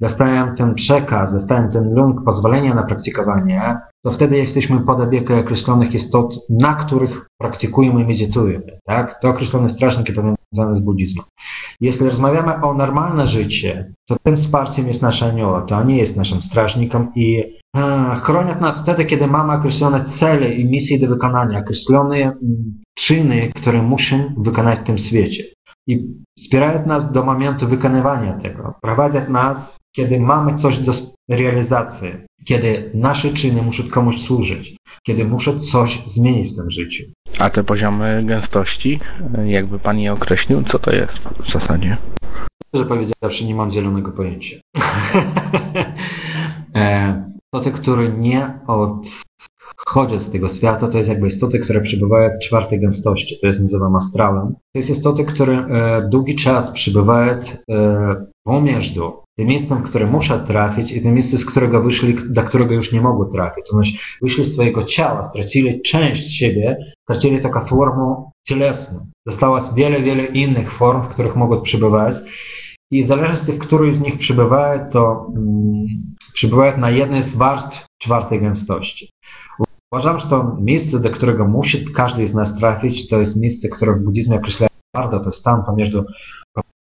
dostają ten przekaz, dostają ten lunk pozwolenia na praktykowanie, to wtedy jesteśmy pod opieką określonych istot, na których praktykujemy i medytujemy. Tak? To określone strażniki powiązane z buddyzmem. Jeśli rozmawiamy o normalne życie, to tym wsparciem jest nasza anioła, to nie jest naszym strażnikiem i chronią nas wtedy, kiedy mamy określone cele i misje do wykonania, określone m, czyny, które musimy wykonać w tym świecie. I wspierają nas do momentu wykonywania tego. Prowadzą nas kiedy mamy coś do realizacji, kiedy nasze czyny muszą komuś służyć, kiedy muszę coś zmienić w tym życiu. A te poziomy gęstości, jakby Pan je określił, co to jest w zasadzie? Szczerze powiedziawszy, nie mam zielonego pojęcia. e, to te, które nie odchodzą z tego świata, to jest jakby istoty, które przebywają w czwartej gęstości, to jest nazywam astrałem. To jest istoty, które e, długi czas przebywają e, pomiędzy tym miejscem, które muszę trafić i tym miejscem, z którego wyszli, do którego już nie mogły trafić. To znaczy wyszli z swojego ciała, stracili część siebie, stracili taką formę cielesną. Zostało wiele, wiele innych form, w których mogą przebywać i w zależności w której z nich przebywają, to mm, przebywają na jednej z warstw czwartej gęstości. Uważam, że to miejsce, do którego musi każdy z nas trafić, to jest miejsce, które w buddyzmie określa bardzo, to jest stan pomiędzy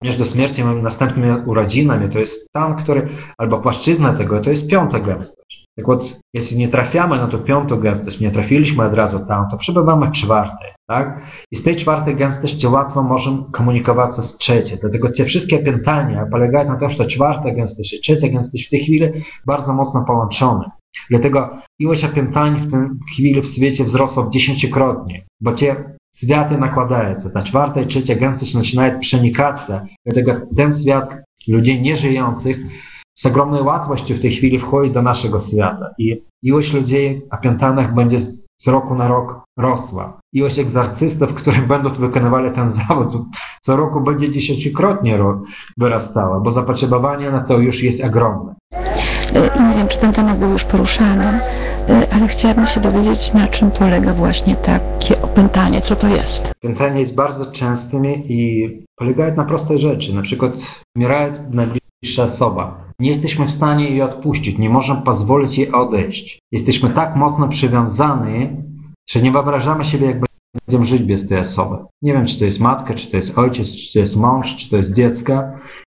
między śmiercią i następnymi urodzinami, to jest stan, który, albo płaszczyzna tego, to jest piąta gęstość. Tak od, jeśli nie trafiamy na tą piątą gęstość, nie trafiliśmy od razu tam, to przebywamy w czwartej, tak? I z tej czwartej gęstości łatwo możemy komunikować się z trzeciej. Dlatego te wszystkie pytania polegają na tym, że czwarta gęstość i trzecia gęstość w tej chwili bardzo mocno połączone. Dlatego ilość opętań w tej chwili w świecie wzrosła dziesięciokrotnie, bo te Światy nakładają się. Ta czwarta i trzecia gęstość zaczynają przenikаться. Dlatego ten świat ludzi nieżyjących z ogromną łatwością w tej chwili wchodzi do naszego świata. I ilość ludzi opętanych będzie z roku na rok rosła. Ilość egzorcystów, którzy będą wykonywali ten zawód, co roku będzie dziesięciokrotnie wyrastała, bo zapotrzebowanie na to już jest ogromne. I nie wiem, czy ten temat był już poruszany, y, ale chciałabym się dowiedzieć, na czym polega właśnie takie opętanie, co to jest. Opętanie jest bardzo częstym i polegają na prostej rzeczy. Na przykład umiera najbliższa osoba. Nie jesteśmy w stanie jej odpuścić, nie możemy pozwolić jej odejść. Jesteśmy tak mocno przywiązani, że nie wyobrażamy siebie, jak będziemy żyć bez tej osoby. Nie wiem, czy to jest matka, czy to jest ojciec, czy to jest mąż, czy to jest dziecko.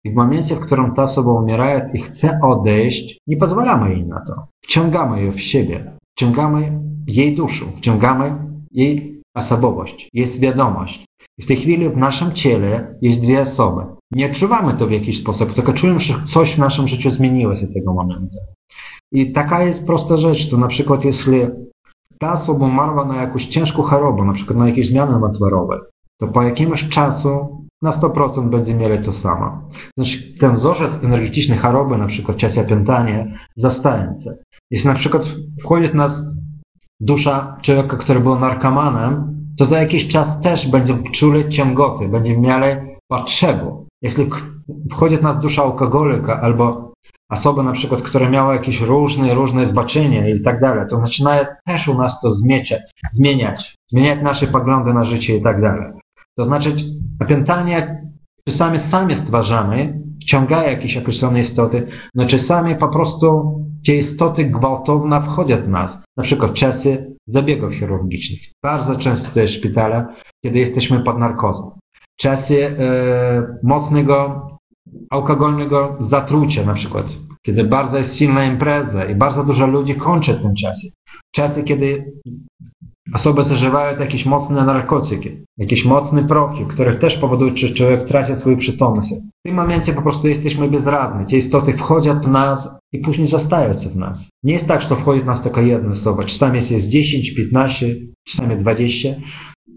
I w momencie, w którym ta osoba umiera i chce odejść, nie pozwalamy jej na to. Wciągamy ją w siebie. Wciągamy jej duszę, wciągamy jej osobowość, jej świadomość. I w tej chwili w naszym ciele jest dwie osoby. Nie odczuwamy to w jakiś sposób, tylko czujemy, że coś w naszym życiu zmieniło się tego momentu. I taka jest prosta rzecz, to na przykład jeśli ta osoba umarła na jakąś ciężką chorobę, na przykład na jakieś zmiany nowotworowe, to po jakimś czasu na 100% będzie mieli to samo. Znaczy, ten wzorzec energetyczny choroby, na przykład czasia pętanie, zostający. Jeśli na przykład wchodzi w nas dusza człowieka, który był narkomanem, to za jakiś czas też będzie czuli ciągoty, będzie mieli potrzebę. Jeśli wchodzi w nas dusza alkoholika albo osoba na przykład, która miała jakieś różne, różne zbaczenia i tak dalej, to zaczyna też u nas to zmieniać, zmieniać nasze poglądy na życie i tak dalej. To znaczy, opętanie czasami sami stwarzamy, wciągają jakieś określone istoty, no czasami po prostu te istoty gwałtowne wchodzą w nas, na przykład czasy zabiegów chirurgicznych. Bardzo często to jest szpitale, kiedy jesteśmy pod narkozą. Czasy e, mocnego alkoholnego zatrucia na przykład, kiedy bardzo jest silna impreza i bardzo dużo ludzi kończy w tym czasie. Czasy, kiedy Osoby zażywają jakieś mocne narkotyki, jakieś mocne proki, które też powodują, że człowiek traci swoją przytomność. W tym momencie po prostu jesteśmy bezradni. Te istoty wchodzą w nas i później zostają w nas. Nie jest tak, że to wchodzi w nas tylko jedna osoba. Czasami jest 10, 15, czasami 20.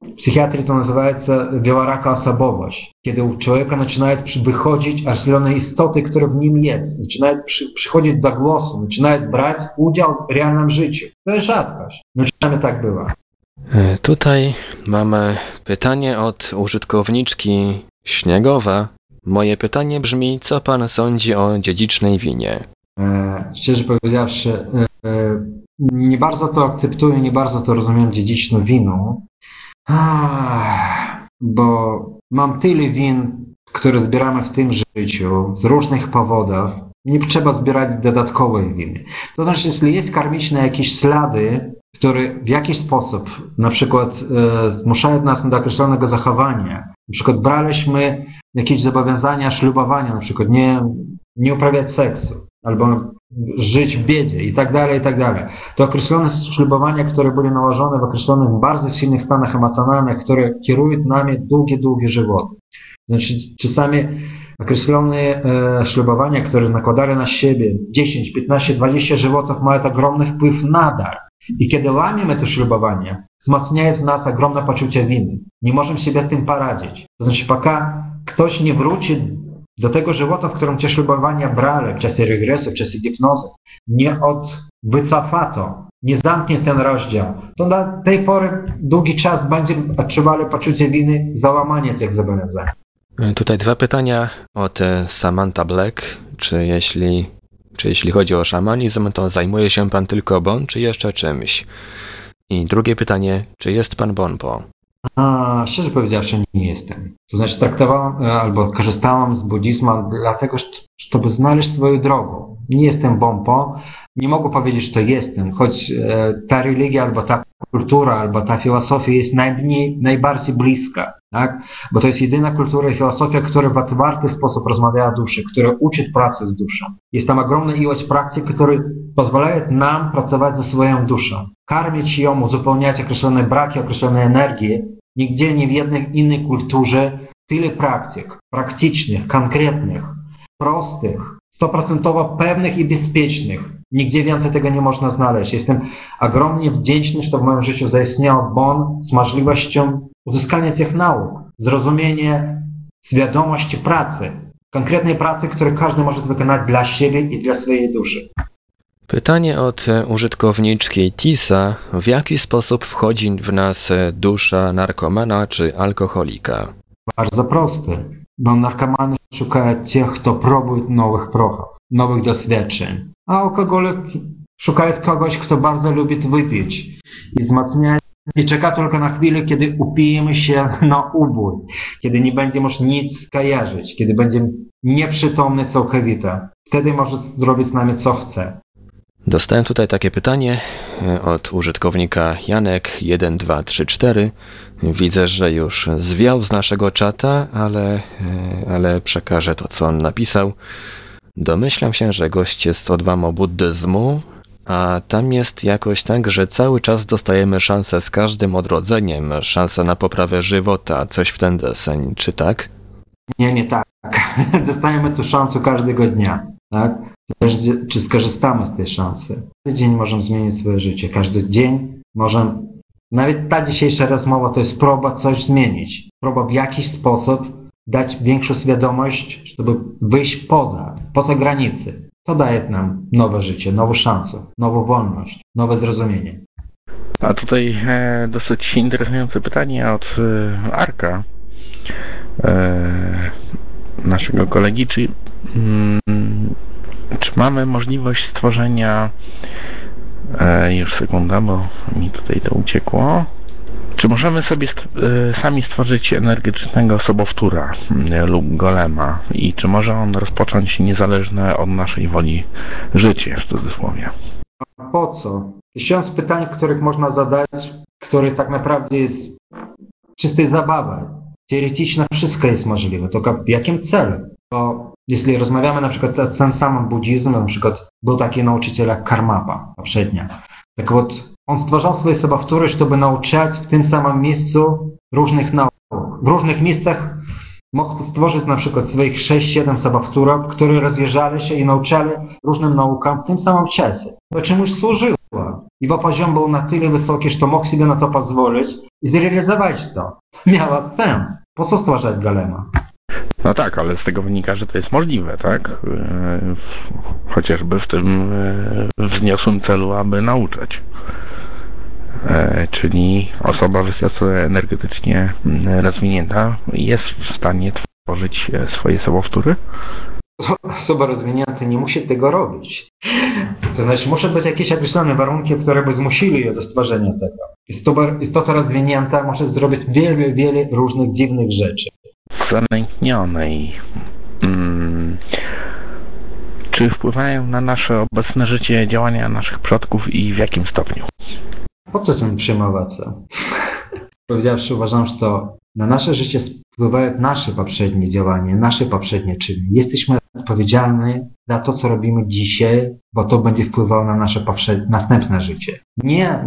W psychiatrii to nazywaється wieloraка osobowość, kiedy u człowieka zaczynają wychodzić określone istoty, które w nim jest, zaczynają przy, przychodzić do głosu, zaczynają brać udział w realnym życiu. To jest rzadkość. No czasami tak bywa. E, tutaj mamy pytanie od użytkowniczki Śniegowa. Moje pytanie brzmi, co pan sądzi o dziedzicznej winie? E, szczerze powiedziawszy, e, nie bardzo to akceptuję, nie bardzo to rozumiem dziedziczną winą, bo mam tyle win, które zbieramy w tym życiu z różnych powodów. Nie trzeba zbierać dodatkowych win. To znaczy, jeśli jest karmiczne jakieś ślady, które w jakiś sposób na przykład e, zmuszają nas do określonego zachowania, na przykład braliśmy jakieś zobowiązania ślubowania, na przykład nie, nie uprawiać seksu, albo żyć w biedzie i tak dalej, i tak dalej. To określone ślubowania, które były nałożone w określonych bardzo silnych stanach emocjonalnych, które kierują nami długie, długie żywoty. Znaczy czasami określone e, ślubowania, które nakładali na siebie 10, 15, 20 żywotów mają ogromny wpływ nadal. I kiedy łamiemy to ślubowanie, wzmacniają w nas ogromne poczucie winy. Nie możemy sobie z tym poradzić. To znaczy, póki ktoś nie wróci do tego żywota, w którym te ślubowania brali w czasie regresu, w czasie hipnozy, nie od wycofa to, nie zamknie ten rozdział, to do tej pory długi czas będzie odczuwali poczucie winy za łamanie tych zobowiązań. Tutaj dwa pytania od Samantha Black. Czy jeśli, czy jeśli chodzi o szamanizm, to zajmuje się pan tylko bon, czy jeszcze czymś? I drugie pytanie, czy jest pan bonpo? A, szczerze powiedziawszy, nie jestem. To znaczy traktowałem e, albo korzystałem z buddhizmu dlatego, żeby znaleźć swoją drogę. Nie jestem bompo, nie mogę powiedzieć, że to jestem, choć e, ta religia albo ta kultura, albo ta filozofia jest najmniej, najbardziej bliska, tak? Bo to jest jedyna kultura i filozofia, która w otwarty sposób rozmawia o duszy, która uczy pracy z duszą. Jest tam ogromna ilość praktyk, które pozwalają nam pracować ze swoją duszą, karmić ją, uzupełniać określone braki, określone energii. Nigdzie, nie w jednej innej kulturze tyle praktyk, praktycznych, konkretnych, prostych, stoprocentowo pewnych i bezpiecznych. Nigdzie więcej tego nie można znaleźć. Jestem ogromnie wdzięczny, że w moim życiu zaistniał BON z możliwością uzyskania tych nauk, zrozumienia świadomości pracy, konkretnej pracy, którą każdy może wykonać dla siebie i dla swojej duszy. Pytanie od użytkowniczki Tisa. W jaki sposób wchodzi w nas dusza narkomana czy alkoholika? Bardzo prosty bo narkomany szukają tych, kto próbuje nowych prochów, nowych doświadczeń. A alkoholik szukają kogoś, kto bardzo lubi wypić i wzmacnia i czeka tylko na chwilę, kiedy upijemy się na ubój, kiedy nie będzie już nic kojarzyć, kiedy będzie nieprzytomny całkowicie. Wtedy może zrobić z nami co chce. Dostałem tutaj takie pytanie e, od użytkownika Janek1234. Widzę, że już zwiał z naszego czata, ale, e, ale przekażę to, co on napisał. Domyślam się, że gość jest od wam buddyzmu, a tam jest jakoś tak, że cały czas dostajemy szansę z każdym odrodzeniem, szansę na poprawę żywota, coś w ten deseń, czy tak? Nie, nie tak. Dostajemy tu szansę każdego dnia, tak? Czy skorzystamy z tej szansy. Każdy dzień możemy zmienić swoje życie. Każdy dzień możemy... Nawet ta dzisiejsza rozmowa to jest próba coś zmienić. Próba w jakiś sposób dać większą świadomość, żeby wyjść poza, poza granicy. To daje nam nowe życie, nową szansę, nową wolność, nowe zrozumienie. A tutaj e, dosyć interesujące pytanie od e, Arka, e, naszego kolegi, czy mm, czy mamy możliwość stworzenia e, już sekunda, bo mi tutaj to uciekło czy możemy sobie st e, sami stworzyć energetycznego sobowtóra e, lub golema i czy może on rozpocząć niezależne od naszej woli życie w cudzysłowie? A po co? Tysiąc pytań, których można zadać, które tak naprawdę jest czystej zabawy. Teoretycznie wszystko jest możliwe, tylko w jakim celu? Bo jeśli rozmawiamy na przykład o tym samym buddhizmie, na przykład był taki nauczyciel jak Karmapa poprzednio. Tak вот, on stwarzał swoje sobowtóry, żeby nauczać w tym samym miejscu różnych nauk. W różnych miejscach mógł stworzyć na przykład swoich 6-7 sobowtórów, które rozjeżdżali się i nauczali różnym naukam w tym samym czasie. To czemuś służyło. Jego poziom był na tyle wysoki, że mógł sobie na to pozwolić i zrealizować to. Miało sens. Po co stwarzać golema? No tak, ale z tego wynika, że to jest możliwe, tak? E, chociażby w tym e, wzniosłym celu, aby nauczać. E, czyli osoba wysoce energetycznie rozwinięta jest w stanie tworzyć swoje sobowtóry? osoba rozwinięta nie musi tego robić. To znaczy, muszą być jakieś określone warunki, które by zmusili je do stworzenia tego. Istota, istota rozwinięta może zrobić wiele, wiele różnych dziwnych rzeczy. Zalęknionej. Hmm. Czy wpływają na nasze obecne życie działania naszych przodków i w jakim stopniu? Po co tym przejmować? Powiedziawszy, uważam, że to na nasze życie wpływają nasze poprzednie działania, nasze poprzednie czyny. Jesteśmy odpowiedzialni za to, co robimy dzisiaj, bo to będzie wpływało na nasze następne życie. Nie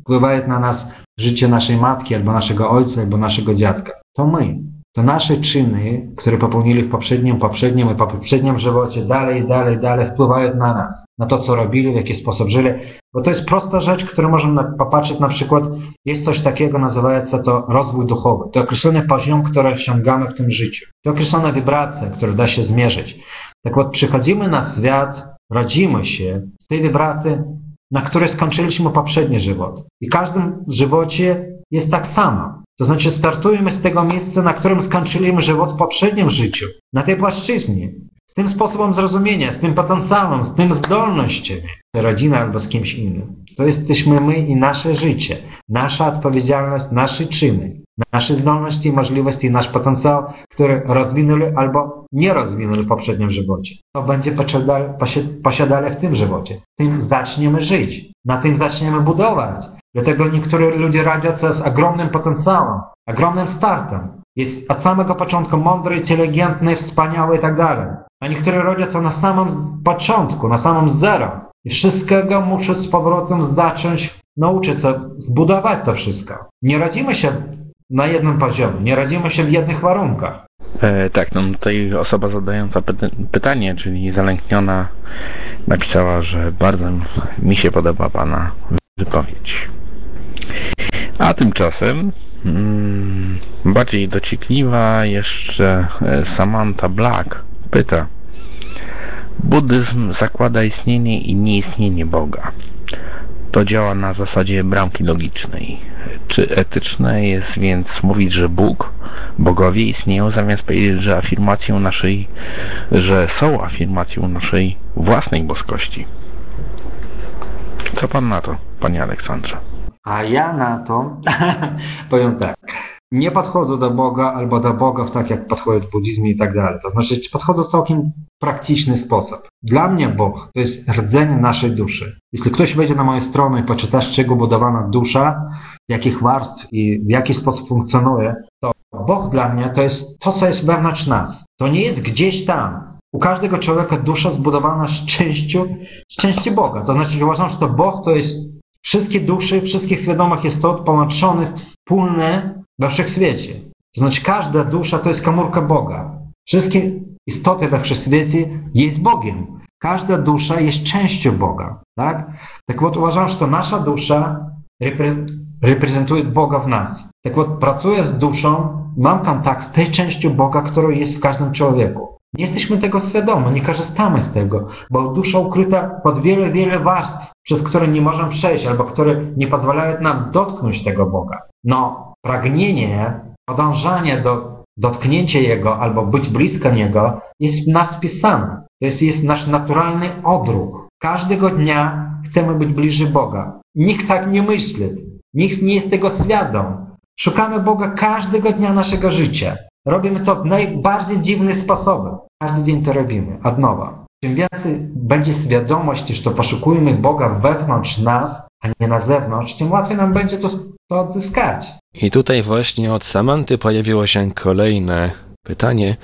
wpływają na nas życie naszej matki, albo naszego ojca, albo naszego dziadka. To my To nasze czyny, które popełnili w poprzednim, poprzednim i poprzednim żywocie, dalej, dalej, dalej wpływają na nas, na to, co robili, w jaki sposób żyli. Bo to jest prosta rzecz, którą możemy popatrzeć na przykład, jest coś takiego, nazywa się to rozwój duchowy. To określony poziom, który osiągamy w tym życiu. To określona wibracja, którą da się zmierzyć. Tak вот, przychodzimy na świat, rodzimy się z tej wibracji, na której skończyliśmy poprzedni żywot. I w każdym żywocie jest tak samo. To znaczy startujemy z tego miejsca, na którym skończyliśmy żywot w poprzednim życiu, na tej płaszczyźnie. Z tym sposobem zrozumienia, z tym potencjałem, z tym zdolnościami, rodzina albo z kimś innym. To jesteśmy my i nasze życie, nasza odpowiedzialność, nasze czyny, nasze zdolności, możliwości, nasz potencjał, który rozwinęli albo nie rozwinęli w poprzednim żywocie. To będzie posiadali w tym żywocie. Tym zaczniemy żyć, na tym zaczniemy budować. Dlatego niektórzy ludzie radzą co z ogromnym potencjałem, ogromnym startem. Jest od samego początku mądry, inteligentny, wspaniały i tak. A niektórzy rodzą co na samym początku, na samym zero. I wszystkiego muszą z powrotem zacząć nauczyć się zbudować to wszystko. Nie radzimy się na jednym poziomie, nie radzimy się w jednych warunkach. E, tak, no tutaj osoba zadająca pytanie, czyli zalękniona, napisała, że bardzo mi się podoba Pana wypowiedź. A tymczasem hmm, bardziej dociekliwa jeszcze e, Samantha Black pyta Buddyzm zakłada istnienie i nieistnienie Boga. To działa na zasadzie bramki logicznej. Czy etyczne jest więc mówić, że Bóg, bogowie istnieją, zamiast powiedzieć, że afirmacją naszej, że są afirmacją naszej własnej boskości? Co pan na to, panie Aleksandrze? A ja na to powiem tak. Nie podchodzę do Boga albo do bogów tak jak podchodzę w buddyzmie i tak dalej. To znaczy podchodzę w całkiem praktyczny sposób. Dla mnie Bóg to jest rdzenie naszej duszy. Jeśli ktoś wejdzie na moją stronę i poczyta z czego budowana dusza, jakich warstw i w jaki sposób funkcjonuje, to Bóg dla mnie to jest to, co jest wewnątrz nas. To nie jest gdzieś tam. U każdego człowieka dusza zbudowana z częścią, z części Boga. To znaczy uważam, że to Bóg to jest wszystkie dusze, wszystkich świadomych istot połączonych wspólne we wszechświecie. To znaczy każda dusza to jest komórka Boga. Wszystkie istoty we wszechświecie jest Bogiem. Każda dusza jest częścią Boga. Tak? Tak вот uważam, że to nasza dusza repre reprezentuje Boga w nas. Tak вот pracuję z duszą, mam kontakt z tej częścią Boga, która jest w każdym człowieku. Nie jesteśmy tego świadomi, nie korzystamy z tego, bo dusza ukryta pod wiele, wiele warstw, przez które nie możemy przejść, albo które nie pozwalają nam dotknąć tego Boga. No, pragnienie, podążanie do dotknięcia Jego albo być blisko Niego jest w nas wpisane. To jest, jest nasz naturalny odruch. Każdego dnia chcemy być bliżej Boga. Nikt tak nie myśli. Nikt nie jest tego świadom. Szukamy Boga każdego dnia naszego życia. Robimy to w najbardziej dziwny sposób. Każdy dzień to robimy, od nowa. Czym więcej będzie świadomości, że to poszukujemy Boga wewnątrz nas, a nie na zewnątrz, tym łatwiej nam będzie to, to odzyskać. I tutaj właśnie od Samanty pojawiło się kolejne pytanie,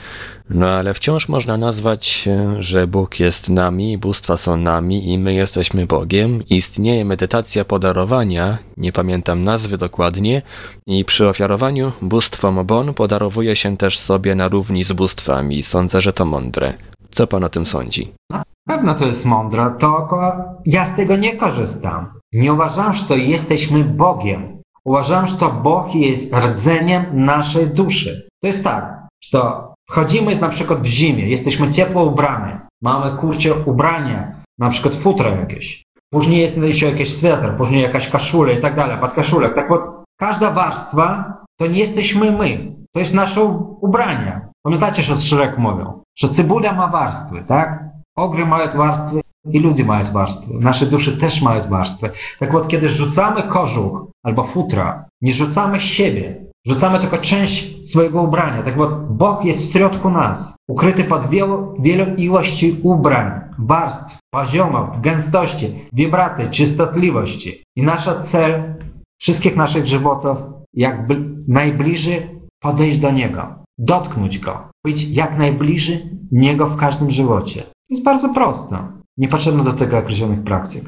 no ale wciąż można nazwać, że Bóg jest nami, bóstwa są nami i my jesteśmy Bogiem. Istnieje medytacja podarowania, nie pamiętam nazwy dokładnie, i przy ofiarowaniu bóstwom Bon podarowuje się też sobie na równi z bóstwami. Sądzę, że to mądre. Co pan o tym sądzi? Na pewno to jest mądre, tylko ja z tego nie korzystam. Nie uważam, że to jesteśmy Bogiem. Uważam, że to Bóg jest rdzeniem naszej duszy. To jest tak, to wchodzimy na przykład w zimie, jesteśmy ciepło ubrani, mamy kurcze ubrania, na przykład futro jakieś. Później jest jeszcze jakiś sweter, później jakaś kaszula i tak dalej, podkaszulek. Tak вот, każda warstwa to nie jesteśmy my, to jest nasze ubrania. Pamiętacie, że Szrek mówią? że cebula ma warstwy, tak? Ogry mają warstwy i ludzie mają warstwy. Nasze dusze też mają warstwy. Tak od kiedy rzucamy kożuch albo futra, nie rzucamy siebie, rzucamy tylko część swojego ubrania. Tak od Bóg jest w środku nas, ukryty pod wielu, wielu ilości ubrań, warstw, poziomów, gęstości, wibracji, częstotliwości. I nasza cel wszystkich naszych żywotów, jak najbliżej podejść do Niego, dotknąć Go, być jak najbliżej Niego w każdym żywocie. Jest bardzo proste. Nie potrzebno do tego określonych praktyk.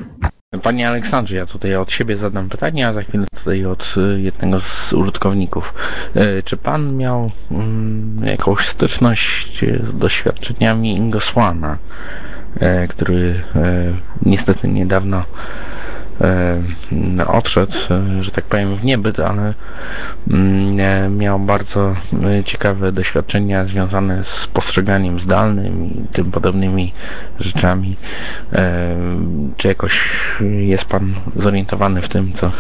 Panie Aleksandrze, ja tutaj od siebie zadam pytanie, a za chwilę tutaj od y, jednego z użytkowników. Y, czy Pan miał mm, jakąś styczność z doświadczeniami Ingosłana, y, który niestety niedawno odszedł, e, że tak powiem, w niebyt, ale mm, e, miał bardzo ciekawe doświadczenia związane z postrzeganiem zdalnym i tym podobnymi rzeczami. Czy jakoś jest Pan zorientowany w tym, co,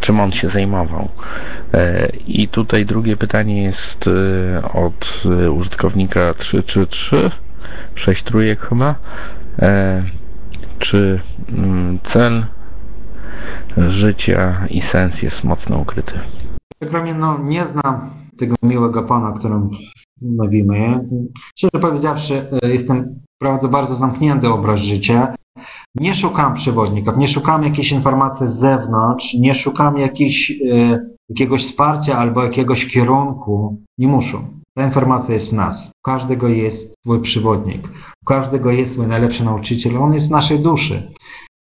czym on się zajmował? I tutaj drugie pytanie jest od użytkownika 333, 6 trójek chyba czy cel życia i sens jest mocno ukryty. Przepraszam, no nie znam tego miłego pana, którym mówimy. Szczerze powiedziawszy, e, jestem bardzo, bardzo zamknięty obraz życia. Nie szukam przewodników, nie szukam jakiejś informacji z zewnątrz, nie szukam jakiejś, e, jakiegoś wsparcia albo jakiegoś kierunku. Nie muszę. Ta informacja jest w nas. U każdego jest swój przewodnik. U każdego jest swój najlepszy nauczyciel. On jest w naszej duszy.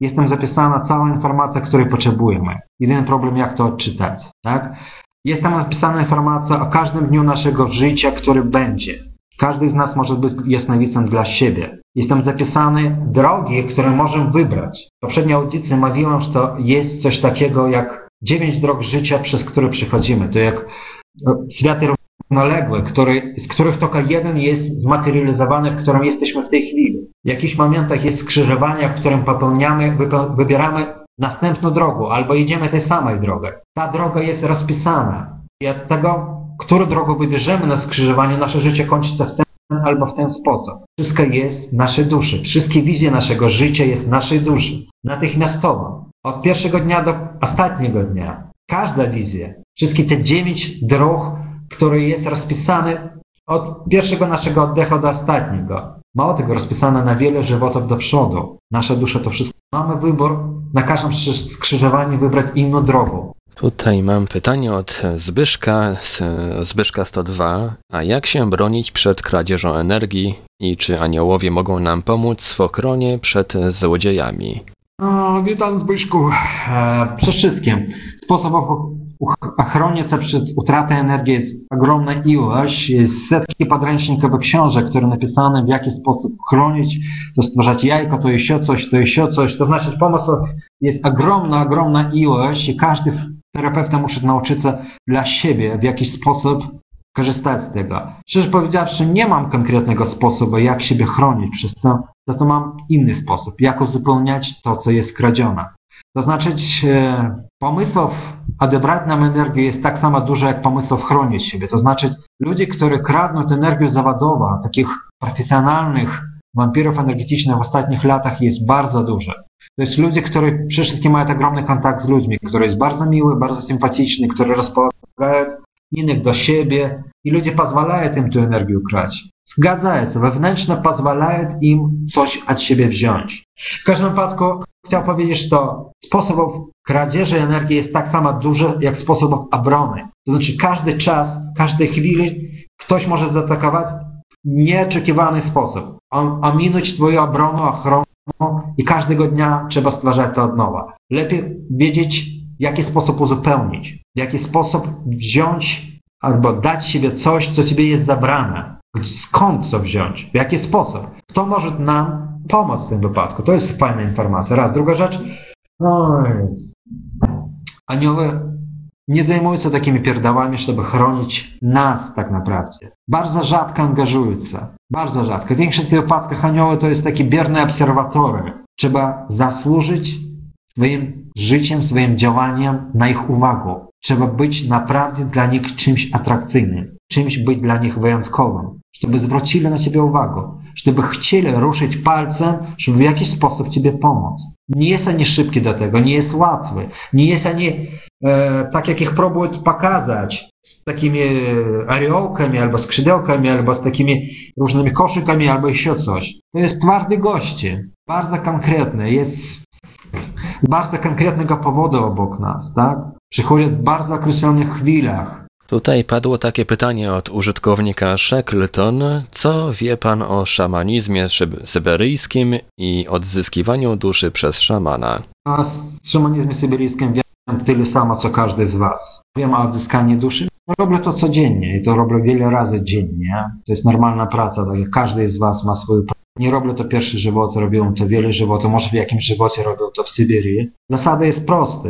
Jest tam zapisana cała informacja, której potrzebujemy. Jedyny problem, jak to odczytać. Tak? Jest tam napisana informacja o każdym dniu naszego życia, który będzie. Każdy z nas może być jasnowicem dla siebie. Jest tam zapisane drogi, które możemy wybrać. W poprzedniej audycji mówiłem, że to jest coś takiego jak dziewięć dróg życia, przez które przechodzimy. To jak światy równoległe, który, z których tylko jeden jest zmaterializowany, w którym jesteśmy w tej chwili. W jakichś momentach jest skrzyżowanie, w którym popełniamy, wybieramy następną drogę, albo idziemy tej samej drogą. Ta droga jest rozpisana. I od tego, którą drogę wybierzemy na skrzyżowaniu, nasze życie kończy się w ten albo w ten sposób. Wszystko jest w naszej duszy. Wszystkie wizje naszego życia jest w naszej duszy. Natychmiastowo. Od pierwszego dnia do ostatniego dnia. Każda wizja, wszystkie te dziewięć dróg który jest rozpisany od pierwszego naszego oddechu do ostatniego. Mało tego, rozpisane na wiele żywotów do przodu. Nasza dusza to wszystko. Mamy wybór na każdym skrzyżowaniu wybrać inną drogę. Tutaj mam pytanie od Zbyszka, Zbyszka 102. A jak się bronić przed kradzieżą energii i czy aniołowie mogą nam pomóc w ochronie przed złodziejami? No, witam Zbyszku. E, przede wszystkim sposobów ochronice przed utratą energii jest ogromna ilość. Jest setki podręcznikowych książek, które napisane w jaki sposób chronić, to stwarzać jajko, to jeszcze coś, to jeszcze coś. To znaczy pomysłów jest ogromna, ogromna ilość i każdy terapeuta musi nauczyć się dla siebie w jakiś sposób korzystać z tego. Szczerze powiedziawszy, nie mam konkretnego sposobu, jak siebie chronić przez to, za to mam inny sposób, jak uzupełniać to, co jest kradzione. To znaczy, e, pomysłów odebrać nam energię jest tak samo dużo, jak pomysłów chronić siebie. To znaczy, ludzie, którzy kradną energię zawodową, takich profesjonalnych wampirów energetycznych w ostatnich latach jest bardzo dużo. To jest ludzie, którzy przede wszystkim mają ogromny kontakt z ludźmi, który jest bardzo miły, bardzo sympatyczny, który rozpoznają innych do siebie i ludzie pozwalają im tę energię kraść. Zgadzają się, wewnętrznie pozwalają im coś od siebie wziąć. W każdym wypadku chciał powiedzieć, to sposobów kradzieży energii jest tak samo dużo jak sposobów obrony. To znaczy każdy czas, każdej chwili ktoś może zaatakować w nieoczekiwany sposób. Ominąć Twoją obronę, ochronę i każdego dnia trzeba stwarzać to od nowa. Lepiej wiedzieć, w jaki sposób uzupełnić, w jaki sposób wziąć albo dać siebie coś, co Ciebie jest zabrane. Skąd to wziąć? W jaki sposób? Kto może nam pomóc w tym wypadku? To jest fajna informacja. Raz. Druga rzecz. Oj. Anioły nie zajmują się takimi pierdałami, żeby chronić nas tak naprawdę. Bardzo rzadko angażują się. Bardzo rzadko. W większości wypadkach anioły to jest taki bierny obserwatory. Trzeba zasłużyć swoim życiem, swoim działaniem na ich uwagę. Trzeba być naprawdę dla nich czymś atrakcyjnym, czymś być dla nich wyjątkowym, żeby zwrócili na Ciebie uwagę, żeby chcieli ruszyć palcem, żeby w jakiś sposób Ciebie pomóc. Nie jest ani szybki do tego, nie jest łatwy, nie jest ani e, tak, jak ich próbują pokazać, z takimi ariołkami, albo skrzydełkami, albo z takimi różnymi koszykami, albo jeszcze coś. To jest twardy goście, bardzo konkretny, jest bardzo konkretnego powodu obok nas, tak? Przychodzi w bardzo określonych chwilach. Tutaj padło takie pytanie od użytkownika Shackleton. Co wie pan o szamanizmie syberyjskim i odzyskiwaniu duszy przez szamana? A z szamanizmem syberyjskim wiem tyle samo, co każdy z was. Wiem o odzyskaniu duszy. Robię to codziennie i to robię wiele razy dziennie. To jest normalna praca, tak jak każdy z was ma swoją pracę. Nie robię to pierwszy żywot, robiłem to wiele żywotów, może w jakimś żywocie robił to w Syberii. Zasada jest prosta,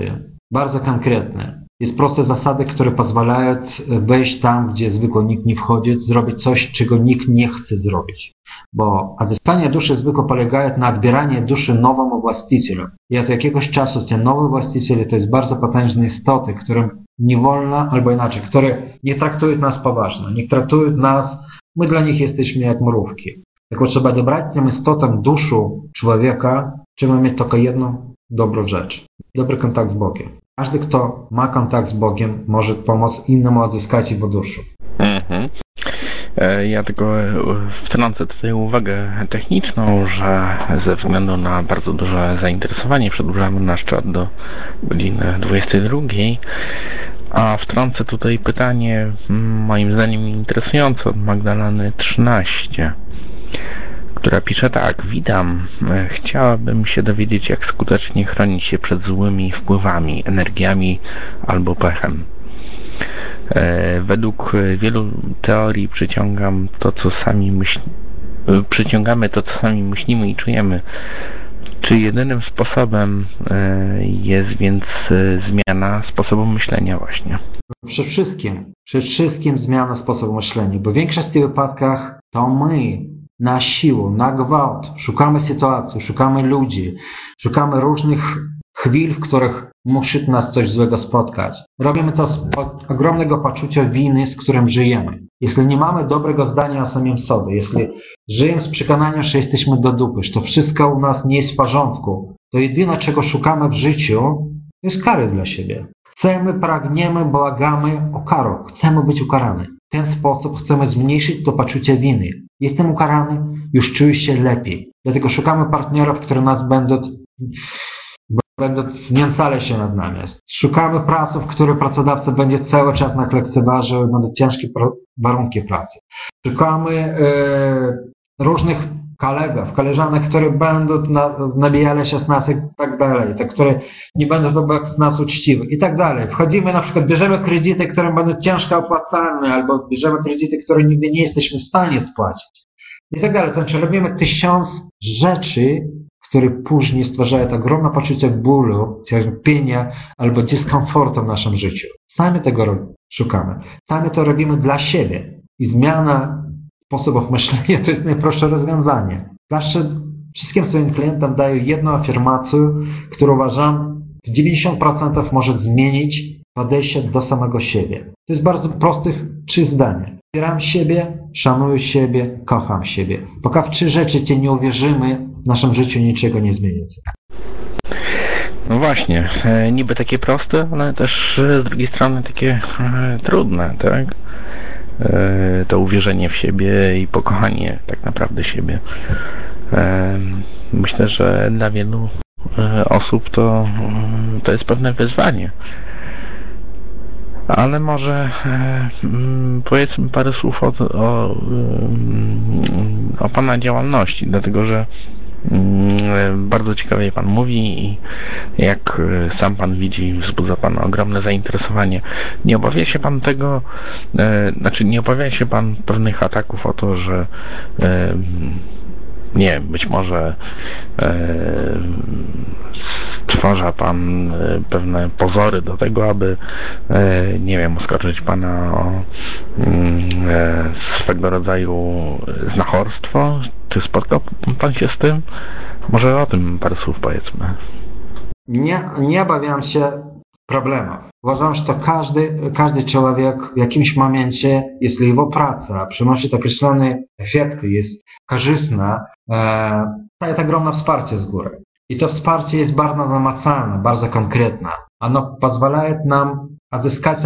bardzo konkretna. Jest proste zasady, które pozwalają wejść tam, gdzie zwykle nikt nie wchodzi, zrobić coś, czego nikt nie chce zrobić. Bo odzyskanie duszy zwykle polega na odbieraniu duszy nowemu właścicielowi. I od jakiegoś czasu ten nowy właściciel to jest bardzo potężne istoty, którym nie wolno, albo inaczej, które nie traktują nas poważnie, nie traktują nas, my dla nich jesteśmy jak mrówki. Tylko trzeba dobrać tym istotom duszu człowieka, trzeba mieć tylko jedną dobrą rzecz. Dobry kontakt z Bogiem. Każdy, kto ma kontakt z Bogiem, może pomóc innemu odzyskać jego duszę. Mhm. E, Ja tylko e, wtrącę tutaj uwagę techniczną, że ze względu na bardzo duże zainteresowanie przedłużamy nasz czat do godziny 22. A wtrącę tutaj pytanie, moim zdaniem interesujące, od Magdaleny 13 która pisze tak, witam, E, chciałabym się dowiedzieć, jak skutecznie chronić się przed złymi wpływami, energiami albo pechem. E, Według wielu teorii przyciągam to, co sami myśl... e, przyciągamy to, co sami myślimy i czujemy. Czy jedynym sposobem jest więc zmiana sposobu myślenia właśnie? Przede wszystkim, przede wszystkim zmiana sposobu myślenia, bo w większości wypadkach to my na siłę, na gwałt szukamy sytuacji, szukamy ludzi, szukamy różnych chwil, w których musi nas coś złego spotkać. Robimy to z ogromnego poczucia winy, z którym żyjemy. Jeśli nie mamy dobrego zdania o samym sobie, jeśli żyjemy z przekonaniem, że jesteśmy do dupy, że to wszystko u nas nie jest w porządku, to jedyne, czego szukamy w życiu, to jest kary dla siebie. Chcemy, pragniemy, błagamy o karę. Chcemy być ukarani. W ten sposób chcemy zmniejszyć to poczucie winy. Jestem ukarany, już czuję się lepiej. Dlatego szukamy partnerów, które nas będą, będą się nad nami. Szukamy pracy, w której pracodawca będzie cały czas nas lekceważył na ciężkie warunki pracy. Szukamy e, różnych kolegów, koleżanek, które będą na, nabijali się z nas i tak dalej, te, które nie będą wobec nas uczciwe i tak dalej. Wchodzimy na przykład, bierzemy kredyty, które będą ciężko opłacalne, albo bierzemy kredyty, które nigdy nie jesteśmy w stanie spłacić. I tak dalej. To znaczy robimy tysiąc rzeczy, które później stwarzają ogromne poczucie bólu, cierpienia albo dyskomfortu w naszym życiu. Sami tego szukamy. Sami to robimy dla siebie. I zmiana sposobów myślenia to jest najprostsze rozwiązanie. Zawsze wszystkim swoim klientom daję jedną afirmację, którą uważam w 90% może zmienić podejście do samego siebie. To jest bardzo prostych trzy zdania. Wspieram siebie, szanuję siebie, kocham siebie. Póki w trzy rzeczy Cię nie uwierzymy, w naszym życiu niczego nie zmieni. No właśnie, e, niby takie proste, ale też e, z drugiej strony takie e, trudne, tak? E, To uwierzenie w siebie i pokochanie tak naprawdę siebie. E, Myślę, że dla wielu e, osób to, mm, to jest pewne wyzwanie. Ale może mm, powiedzmy parę słów o, o, mm, o Pana działalności, dlatego że Bardzo ciekawie Pan mówi i jak e, sam Pan widzi, wzbudza Pan ogromne zainteresowanie. Nie obawia się Pan tego, e, znaczy nie obawia się Pan pewnych ataków o to, że e, nie wiem, być może stwarza Pan pewne pozory do tego, aby nie wiem, oskarżyć Pana o mm, swego rodzaju znachorstwo. Czy spotkał Pan się z tym? Może o tym parę słów powiedzmy. Nie, nie obawiam się problemów. Uważam, że to każdy, każdy człowiek w jakimś momencie, jeśli jego praca przynosi określone efekty, jest korzystna, e, daje ogromne wsparcie z góry. I to wsparcie jest bardzo namacalne, bardzo konkretne. Ono pozwala nam odzyskać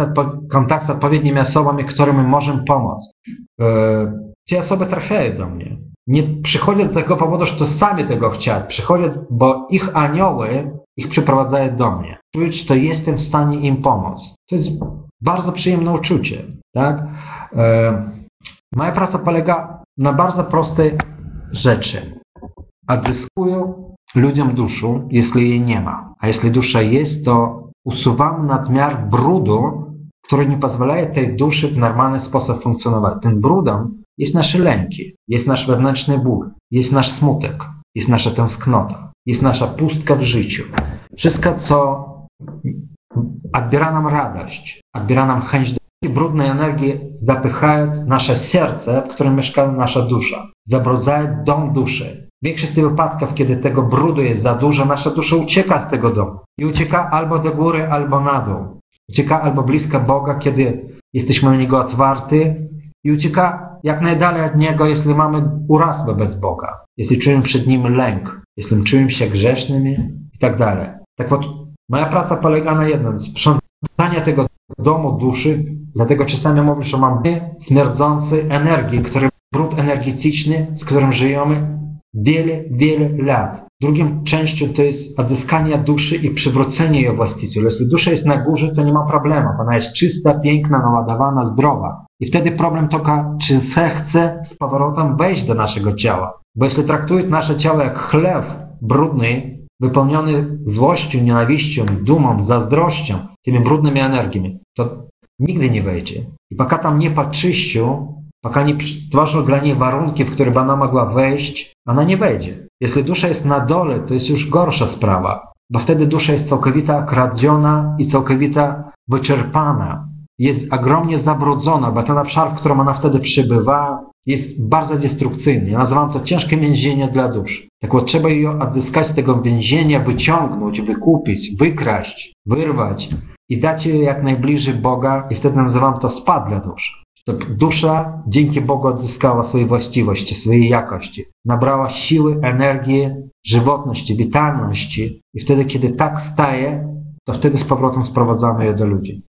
kontakt z odpowiednimi osobami, którym możemy pomóc. E, te osoby trafiają do mnie. Nie przychodzą z tego powodu, że to sami tego chcieli. Przychodzą, bo ich anioły ich przyprowadzają do mnie. Czuć, że jestem w stanie im pomóc. To jest bardzo przyjemne uczucie. Tak? E, moja praca polega na bardzo prostej rzeczy. Odzyskuję ludziom duszę, jeśli jej nie ma. A jeśli dusza jest, to usuwam nadmiar brudu, który nie pozwala tej duszy w normalny sposób funkcjonować. Tym brudem jest nasze lęki, jest nasz wewnętrzny ból, jest nasz smutek, jest nasza tęsknota, jest nasza pustka w życiu. Wszystko, co odbiera nam radość, odbiera nam chęć do brudnej energii, zapychają nasze serce, w którym mieszka nasza dusza. Zabrudzają dom duszy. W większości wypadków, kiedy tego brudu jest za dużo, nasza dusza ucieka z tego domu. I ucieka albo do góry, albo na dół. Ucieka albo blisko Boga, kiedy jesteśmy na Niego otwarty i ucieka jak najdalej od Niego, jeśli mamy uraz wobec Boga. Jeśli czujemy przed Nim lęk, jeśli czujemy się grzesznymi i tak dalej. Tak вот, moja praca polega na jednym, sprzątanie tego domu duszy, dlatego czasami mówię, że mam śmierdzący energii, który brud energetyczny, z którym żyjemy wiele, wiele lat. Drugim częścią to jest odzyskanie duszy i przywrócenie jej właścicielu. Jeśli dusza jest na górze, to nie ma problemu. Ona jest czysta, piękna, naładowana, zdrowa. I wtedy problem tylko, czy chce z powrotem wejść do naszego ciała. Bo jeśli traktuje nasze ciało jak chleb brudny, wypełniony złością, nienawiścią, dumą, zazdrością, tymi brudnymi energiami, to nigdy nie wejdzie. I пока tam nie poczyścią, пока nie stworzą dla niej warunki, w które by ona mogła wejść, ona nie wejdzie. Jeśli dusza jest na dole, to jest już gorsza sprawa, bo wtedy dusza jest całkowita kradziona i całkowita wyczerpana. Jest ogromnie zabrudzona, bo ten obszar, w którym ona wtedy przybywa, jest bardzo destrukcyjny. Ja nazywam to ciężkie więzienie dla duszy. Tak вот, trzeba ją odzyskać z tego więzienia, wyciągnąć, wykupić, wykraść, wyrwać i dać jej jak najbliżej Boga i wtedy nazywam to spad dla duszy. Dusza dzięki Bogu odzyskała swoje właściwości, swojej jakości. Nabrała siły, energii, żywotności, witalności i wtedy, kiedy tak staje, to wtedy z powrotem sprowadzamy je do ludzi.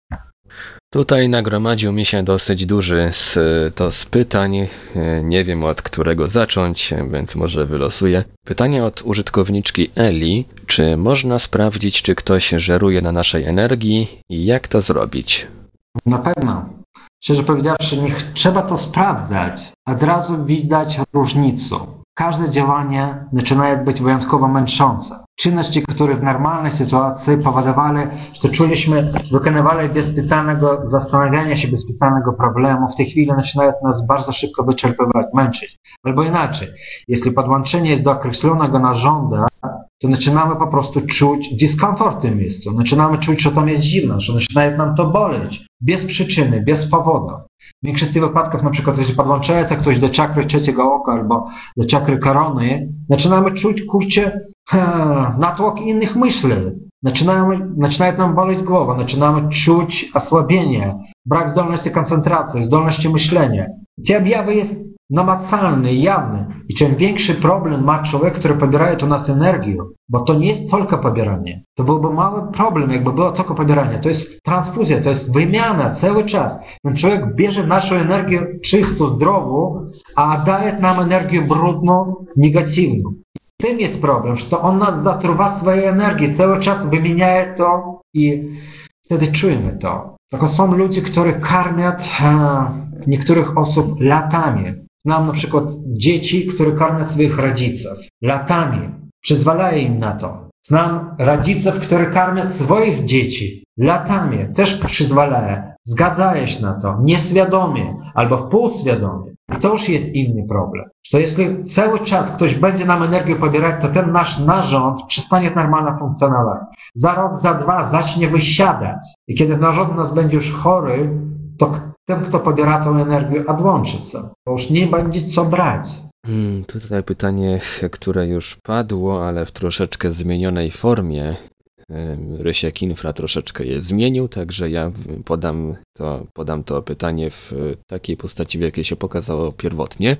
Tutaj nagromadził mi się dosyć duży to z pytań. Nie wiem od którego zacząć, więc może wylosuję. Pytanie od użytkowniczki Eli. Czy można sprawdzić, czy ktoś żeruje na naszej energii i jak to zrobić? Na pewno. Szczerze powiedziawszy, niech trzeba to sprawdzać. Od razu widać różnicę. Każde działanie zaczyna być wyjątkowo męczące. Czynności, które w normalnej sytuacji powodowały, że czuliśmy, wykonywali bez specjalnego zastanawiania się, bez specjalnego problemu, w tej chwili zaczynają nas bardzo szybko wyczerpywać, męczyć. Albo inaczej, jeśli podłączenie jest do określonego narządu, to zaczynamy po prostu czuć dyskomfort w tym miejscu. Zaczynamy czuć, że tam jest zimno, że zaczyna nam to boleć. Bez przyczyny, bez powodu. W większości wypadków, na przykład, jeśli podłączają ktoś do czakry trzeciego oka albo do czakry korony, zaczynamy czuć, kurczę, natłok innych myśli. Zaczynamy, zaczynają nam boleć głowa, zaczynamy czuć osłabienie, brak zdolności koncentracji, zdolności myślenia. Te objawy jest namacalny, jawny. I czym większy problem ma człowiek, który pobiera u nas energię, bo to nie jest tylko pobieranie. To byłby mały problem, jakby było tylko pobieranie. To jest transfuzja, to jest wymiana cały czas. Ten człowiek bierze naszą energię czystą, zdrową, a daje nam energię brudną, negatywną. Tym jest problem, że to on nas zatruwa swojej energii, cały czas wymienia to i wtedy czujemy to. Tylko są ludzie, którzy karmią niektórych osób latami. Znam na przykład dzieci, które karmią swoich rodziców latami. Przyzwalają im na to. Znam rodziców, które karmią swoich dzieci latami. Też przyzwalają. Zgadzają się na to. Nieświadomie albo półświadomie. I to już jest inny problem. To jeśli cały czas ktoś będzie nam energię pobierać, to ten nasz narząd przestanie normalnie funkcjonować. Za rok, za dwa zacznie wysiadać. I kiedy narząd nas będzie już chory, to ten, kto pobiera tą energię, odłączy się. Bo już nie będzie co brać. Hmm, tutaj pytanie, które już padło, ale w troszeczkę zmienionej formie. Rysiek Infra troszeczkę je zmienił, także ja podam to, podam to pytanie w takiej postaci, w jakiej się pokazało pierwotnie.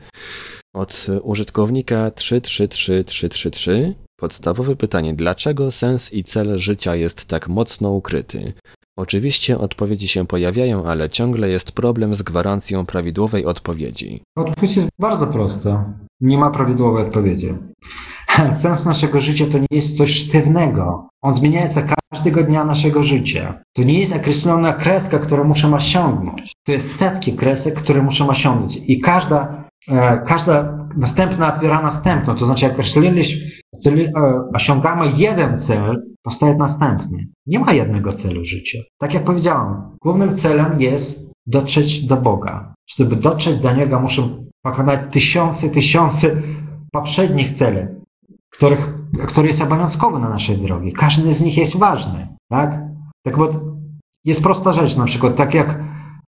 Od użytkownika 333333 podstawowe pytanie: dlaczego sens i cel życia jest tak mocno ukryty? Oczywiście odpowiedzi się pojawiają, ale ciągle jest problem z gwarancją prawidłowej odpowiedzi. Odpowiedź jest bardzo prosta. Nie ma prawidłowej odpowiedzi. Sens naszego życia to nie jest coś sztywnego. On zmienia się każdego dnia naszego życia. To nie jest określona kreska, którą muszę osiągnąć. To jest setki kresek, które muszę osiągnąć. I każda, e, każda następna otwiera następną. To znaczy, jak e, osiągamy jeden cel, powstaje następny. Nie ma jednego celu życia. Tak jak powiedziałem, głównym celem jest dotrzeć do Boga. Żeby dotrzeć do Niego, muszę pokonać tysiące, tysiące poprzednich celi, których, który jest obowiązkowy na naszej drogi. Każdy z nich jest ważny. Tak? Tak bo jest prosta rzecz, na przykład, tak jak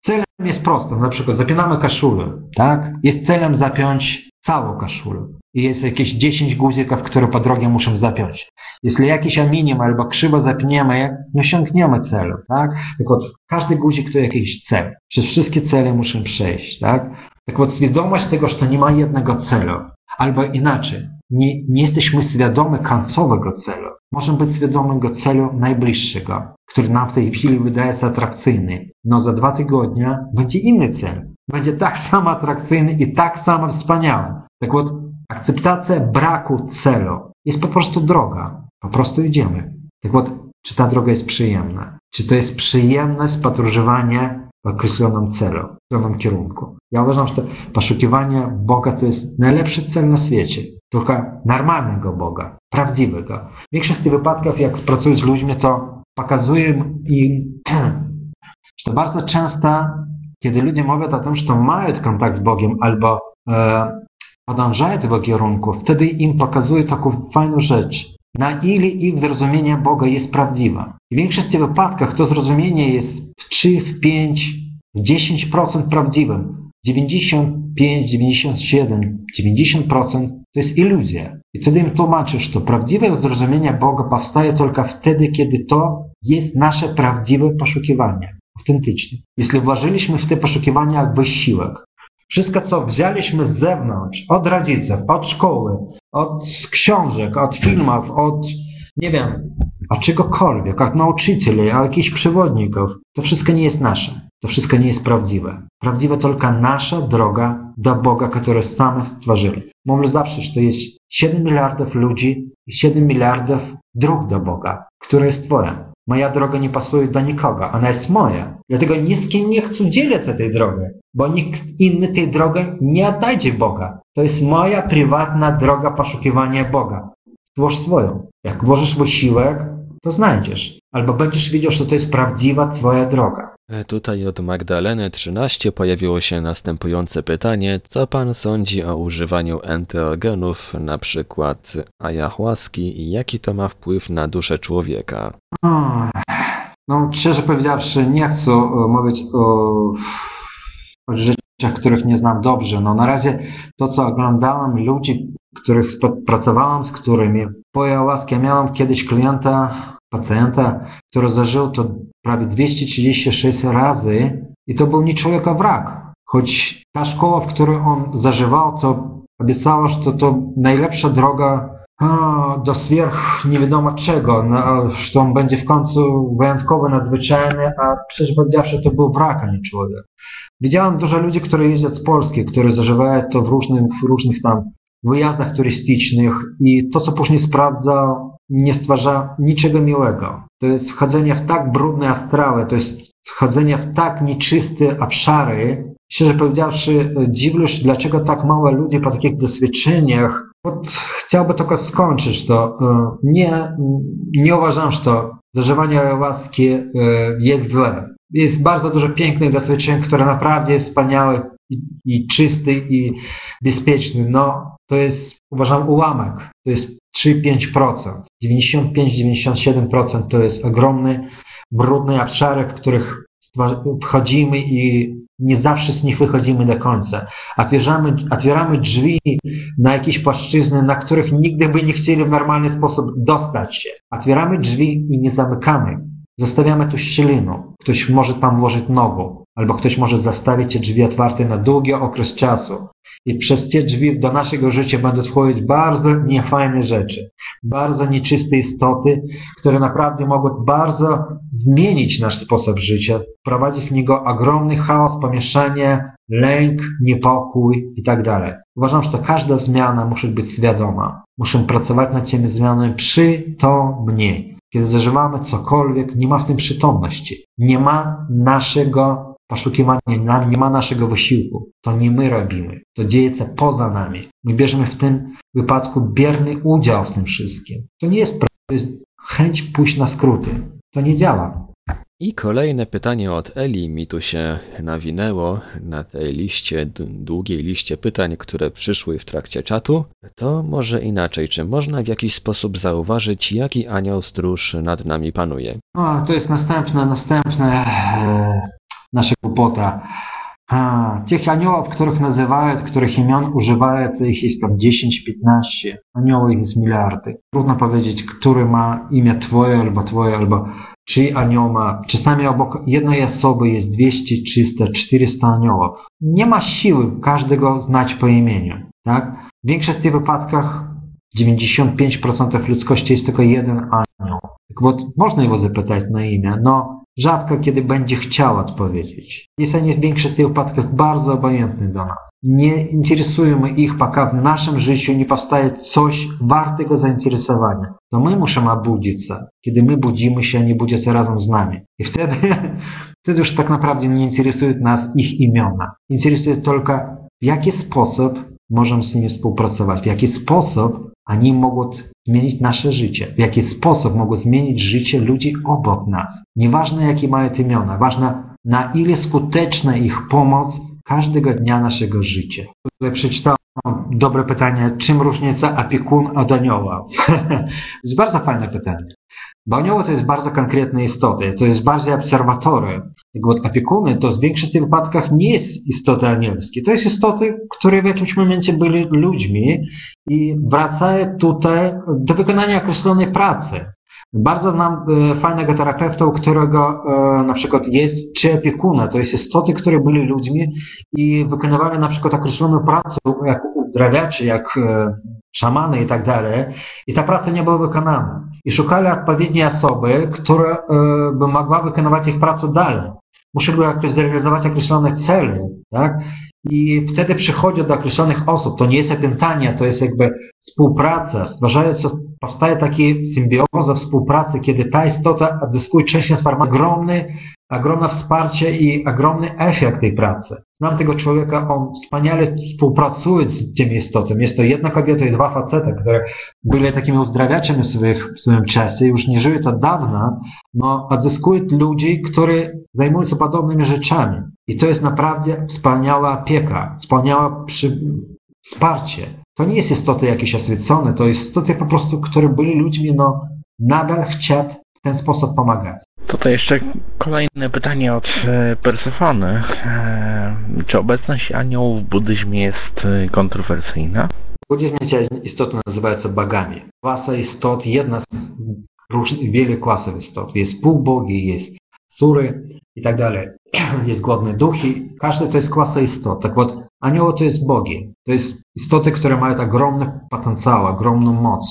celem jest prosto, na przykład zapinamy kaszulę, tak? Jest celem zapiąć całą kaszulę I jest jakieś 10 guzików, które po drodze muszę zapiąć. Jeśli jakiś aluminium albo krzywo zapniemy, nie osiągniemy celu, tak? Tak od każdy guzik to jakiś cel. Przez wszystkie cele muszę przejść, tak? Tak od świadomość tego, że to nie ma jednego celu. Albo inaczej, nie, nie jesteśmy świadomi końcowego celu. Możemy być świadomi go celu najbliższego, który nam w tej chwili wydaje się atrakcyjny. No za dwa tygodnie będzie inny cel. Będzie tak samo atrakcyjny i tak samo wspaniały. Tak вот, akceptacja braku celu jest po prostu droga. Po prostu idziemy. Tak вот, czy ta droga jest przyjemna? Czy to jest przyjemność podróżowania w określonym celu, w określonym kierunku? Ja uważam, że poszukiwanie Boga to jest najlepszy cel na świecie. Tylko normalnego Boga, prawdziwego. W większości wypadków, jak pracuję z ludźmi, to pokazuję im, że to bardzo często, kiedy ludzie mówią o tym, że to mają kontakt z Bogiem albo e, podążają tego kierunku, wtedy im pokazuję taką fajną rzecz na ile ich zrozumienie Boga jest prawdziwe. W większości wypadkach to zrozumienie jest w 3, w 5, w 10% prawdziwym. 95, 97, 90% to jest iluzja. I wtedy im tłumaczysz, że prawdziwe zrozumienie Boga powstaje tylko wtedy, kiedy to jest nasze prawdziwe poszukiwanie, autentyczne. Jeśli włożyliśmy w te poszukiwania wysiłek, wszystko, co wzięliśmy z zewnątrz, od rodziców, od szkoły, od książek, od filmów, od, nie wiem, od czegokolwiek, od nauczycieli, od jakichś przewodników, to wszystko nie jest nasze. To wszystko nie jest prawdziwe. Prawdziwa tylko nasza droga do Boga, który sami stworzyli. Mówię zawsze, że to jest 7 miliardów ludzi i 7 miliardów dróg do Boga, które Twoja. Moja droga nie pasuje do nikogo, ona jest moja. Dlatego ni z kim nie chcę dzielić tej drogi, bo nikt inny tej drogi nie oddaje Boga. To jest moja prywatna droga poszukiwania Boga. Stwórz swoją. Jak włożysz wysiłek, to znajdziesz. Albo będziesz wiedział, że to jest prawdziwa Twoja droga. E, tutaj od Magdaleny 13 pojawiło się następujące pytanie. Co pan sądzi o używaniu enteogenów, na przykład ayahuaski i jaki to ma wpływ na duszę człowieka? No, szczerze powiedziawszy, nie chcę e, mówić o, życia, których nie znam dobrze. No na razie to, co oglądałem, ludzi, których pracowałem, z którymi po jałaskie miałem kiedyś klienta, pacjenta, który zażył to prawie 236 razy i to był nie człowieka wrak. Choć ta szkoła, w której on zażywał, to obiecała, że to, to najlepsza droga a, do swierch nie wiadomo czego, no, że on będzie w końcu wyjątkowo nadzwyczajny, a przecież powiedziawszy, to był wrak, a nie człowiek. Widziałem dużo ludzi, którzy jeżdżą z Polski, którzy zażywają to w różnych, różnych tam wyjazdach turystycznych i to, co później sprawdzał, nie stwarza niczego miłego. To jest wchodzenie w tak brudne astrały, to jest wchodzenie w tak nieczyste obszary. Szczerze powiedziawszy, dziwię się, dlaczego tak mało ludzi po takich doświadczeniach chciałby tylko skończyć to. E, nie, nie uważam, że zażywanie ayahuaski e, jest złe. Jest bardzo dużo pięknych doświadczeń, które naprawdę jest wspaniałe i, i czysty i bezpieczny. No, to jest, uważam, ułamek. To jest 3-5%. 95-97% to jest ogromny, brudny obszar, w których wchodzimy i nie zawsze z nich wychodzimy do końca. Otwieramy, otwieramy drzwi na jakieś płaszczyzny, na których nigdy by nie chcieli w normalny sposób dostać się. Otwieramy drzwi i nie zamykamy. Zostawiamy tu szczelinę. Ktoś może tam włożyć nogą, albo ktoś może zostawić te drzwi otwarte na długi okres czasu. I przez te drzwi do naszego życia będą wchodzić bardzo niefajne rzeczy, bardzo nieczyste istoty, które naprawdę mogą bardzo zmienić nasz sposób życia, wprowadzić w niego ogromny chaos, pomieszanie, lęk, niepokój itd. Uważam, że każda zmiana musi być świadoma. Muszę pracować nad tymi zmianami przytomnie. Kiedy zażywamy cokolwiek, nie ma w tym przytomności. Nie ma naszego poszukiwania, nie ma naszego wysiłku. To nie my robimy. To dzieje się poza nami. My bierzemy w tym wypadku bierny udział w tym wszystkim. To nie jest to jest chęć pójść na skróty. To nie działa. I kolejne pytanie od Eli mi tu się nawinęło na tej liście, długiej liście pytań, które przyszły w trakcie czatu. To może inaczej, czy można w jakiś sposób zauważyć, jaki anioł stróż nad nami panuje? O, to jest następne, następne nasze głupota. A, tych aniołów, których nazywają, których imion używają, ich jest tam 10-15. Aniołów jest miliardy. Trudno powiedzieć, który ma imię twoje albo twoje, albo czy anioł ma. Czasami obok jednej osoby jest 200, 300, 400 aniołów. Nie ma siły każdego znać po imieniu. Tak? W większości wypadkach 95% ludzkości jest tylko jeden anioł. Tak, bo można jego zapytać na imię, no rzadko kiedy będzie chciał odpowiedzieć. Jest on w większości wypadkach bardzo obojętny do nas. Nie interesujemy ich, пока życiu nie powstaje coś wartego zainteresowania. To my musimy obudzić się. Kiedy my budzimy się, nie budzą się razem z nami. I wtedy, wtedy już tak naprawdę nie interesują nas ich imiona. Interesuje tylko, w jaki sposób możemy z nimi współpracować, w jaki sposób oni mogą zmienić nasze życie, w jaki sposób mogą zmienić życie ludzi obok nas. Nieważne jakie mają imiona, ważne na ile skuteczna ich pomoc każdego dnia naszego życia. Tutaj dobre pytanie, czym różnica opiekun od anioła? to jest bardzo fajne pytanie. Bo anioły to jest bardzo konkretne istoty, to jest bardziej obserwatory. Jak od opiekuny to w większości wypadkach nie jest istoty anielskie. To jest istoty, które w jakimś momencie byli ludźmi i wracają tutaj do wykonania określonej pracy. Bardzo znam e, fajnego terapeuta, u którego e, na przykład jest czy opiekuna, to jest istoty, które byli ludźmi i wykonywali na przykład określoną pracę, jak uzdrawiacze, jak e, szamany i tak dalej. I ta praca nie była wykonana. I szukali odpowiedniej osoby, która by mogła wykonywać ich pracę dalej. Musieli jakoś zrealizować określone cele, tak? I wtedy przychodzi do określonych osób. To nie jest opętanie, to jest jakby współpraca. Stwarzając, powstaje taki symbioza współpracy, kiedy ta istota odzyskuje część informacji, ogromny ogromne wsparcie i ogromny efekt tej pracy. Znam tego człowieka, on wspaniale współpracuje z tym istotą. Jest to jedna kobieta i dwa facety, które byli takimi uzdrawiaczami w, swoich, w swoim czasie, już nie żyły to dawno, no odzyskują ludzi, którzy zajmują się podobnymi rzeczami. I to jest naprawdę wspaniała opieka, wspaniałe przy... wsparcie. To nie jest istoty jakieś oświecone, to jest istoty po prostu, które byli ludźmi, no nadal chcieć w ten sposób pomagać. Tutaj jeszcze kolejne pytanie od e, Persefony. E, czy obecność aniołów w buddyzmie jest e, kontrowersyjna? W buddyzmie istoty nazywają się bagami. Klasa istot, jedna z różnych, wielu klasów istot. Jest półbogi, jest sury i tak dalej. Jest głodne duchy. Każdy to jest klasa istot. Tak вот, anioły to jest bogi. To jest istoty, które mają ogromny potencjał, ogromną moc.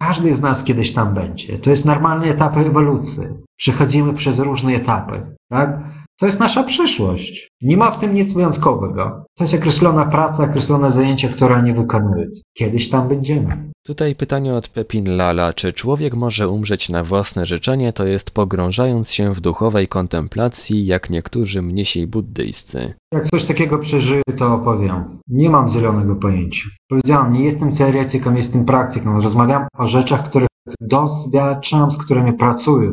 Każdy z nas kiedyś tam będzie. To jest normalny etap ewolucji. Przechodzimy przez różne etapy, tak? To jest nasza przyszłość. Nie ma w tym nic wyjątkowego. To jest określona praca, określone zajęcia, które oni wykonują. Kiedyś tam będziemy. Tutaj pytanie od Pepin Lala. Czy człowiek może umrzeć na własne życzenie, to jest pogrążając się w duchowej kontemplacji, jak niektórzy mnisi buddyjscy? Jak coś takiego przeżyję, to opowiem. Nie mam zielonego pojęcia. Powiedziałem, nie jestem teoretykiem, jestem praktyką. Rozmawiam o rzeczach, których doświadczam, z którymi pracuję.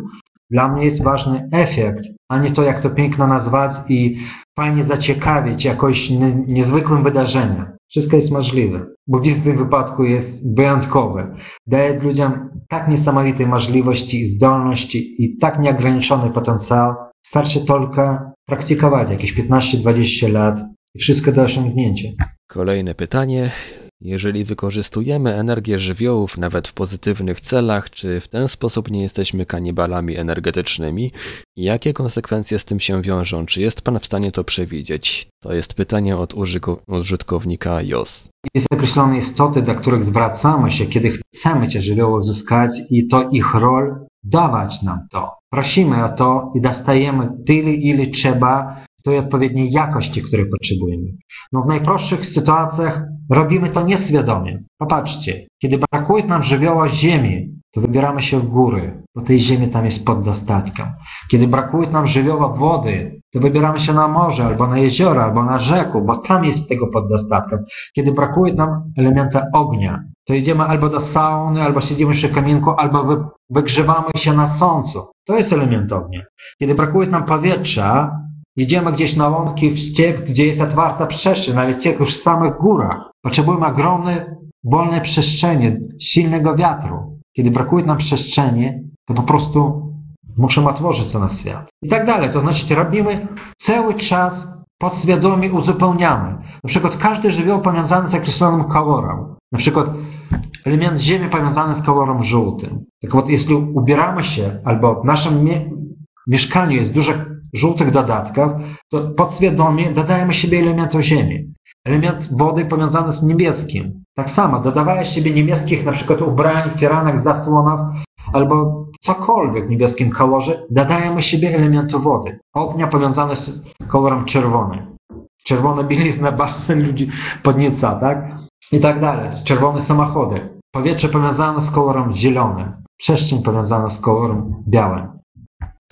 Dla mnie jest ważny efekt, a nie to, jak to piękno nazwać i fajnie zaciekawić jakoś niezwykłym wydarzeniem. Wszystko jest możliwe. W tym wypadku jest wyjątkowy. Daje ludziom tak niesamowite możliwości i zdolności i tak nieograniczony potencjał. Starczy tylko praktykować jakieś 15-20 lat i wszystko do osiągnięcia. Kolejne pytanie. Jeżeli wykorzystujemy energię żywiołów nawet w pozytywnych celach, czy w ten sposób nie jesteśmy kanibalami energetycznymi? Jakie konsekwencje z tym się wiążą? Czy jest Pan w stanie to przewidzieć? To jest pytanie od użytkownika JOS. Jest określone istoty, do których zwracamy się, kiedy chcemy te żywioły uzyskać i to ich rol dawać nam to. Prosimy o to i dostajemy tyle, ile trzeba tej odpowiedniej jakości, której potrzebujemy. No w najprostszych sytuacjach robimy to nieświadomie. Popatrzcie, kiedy brakuje nam żywioła ziemi, to wybieramy się w góry, bo tej ziemi tam jest pod dostatkiem. Kiedy brakuje nam żywioła wody, to wybieramy się na morze, albo na jeziora, albo na rzeku, bo tam jest tego pod dostatkiem. Kiedy brakuje nam elementa ognia, to idziemy albo do sauny, albo siedzimy przy kaminku, albo wy, wygrzewamy się na słońcu. To jest element ognia. Kiedy brakuje nam powietrza, Idziemy gdzieś na łąki w ściep, gdzie jest otwarta przestrzeń, nawet w już samych górach. Potrzebujemy ogromne, wolne przestrzenie, silnego wiatru. Kiedy brakuje nam przestrzeni, to po prostu musimy otworzyć się na świat. I tak dalej. To znaczy robimy cały czas podświadomie uzupełniamy. Na przykład każdy żywioł powiązany z określonym kolorem. Na przykład element ziemi powiązany z kolorem żółtym. Tak вот, jeśli ubieramy się, albo w naszym mie mieszkaniu jest dużo żółtych dodatków, to podświadomie dodajemy siebie elementów ziemi. Element wody powiązany z niebieskim. Tak samo, dodawając siebie niebieskich na przykład ubrań, firanek, zasłonów albo cokolwiek w niebieskim kolorze, dodajemy siebie elementu wody. Ognia powiązane z kolorem czerwonym. Czerwona bielizna bardzo ludzi podnieca, tak? I tak dalej. Czerwone samochody. Powietrze powiązane z kolorem zielonym. Przestrzeń powiązana z kolorem białym.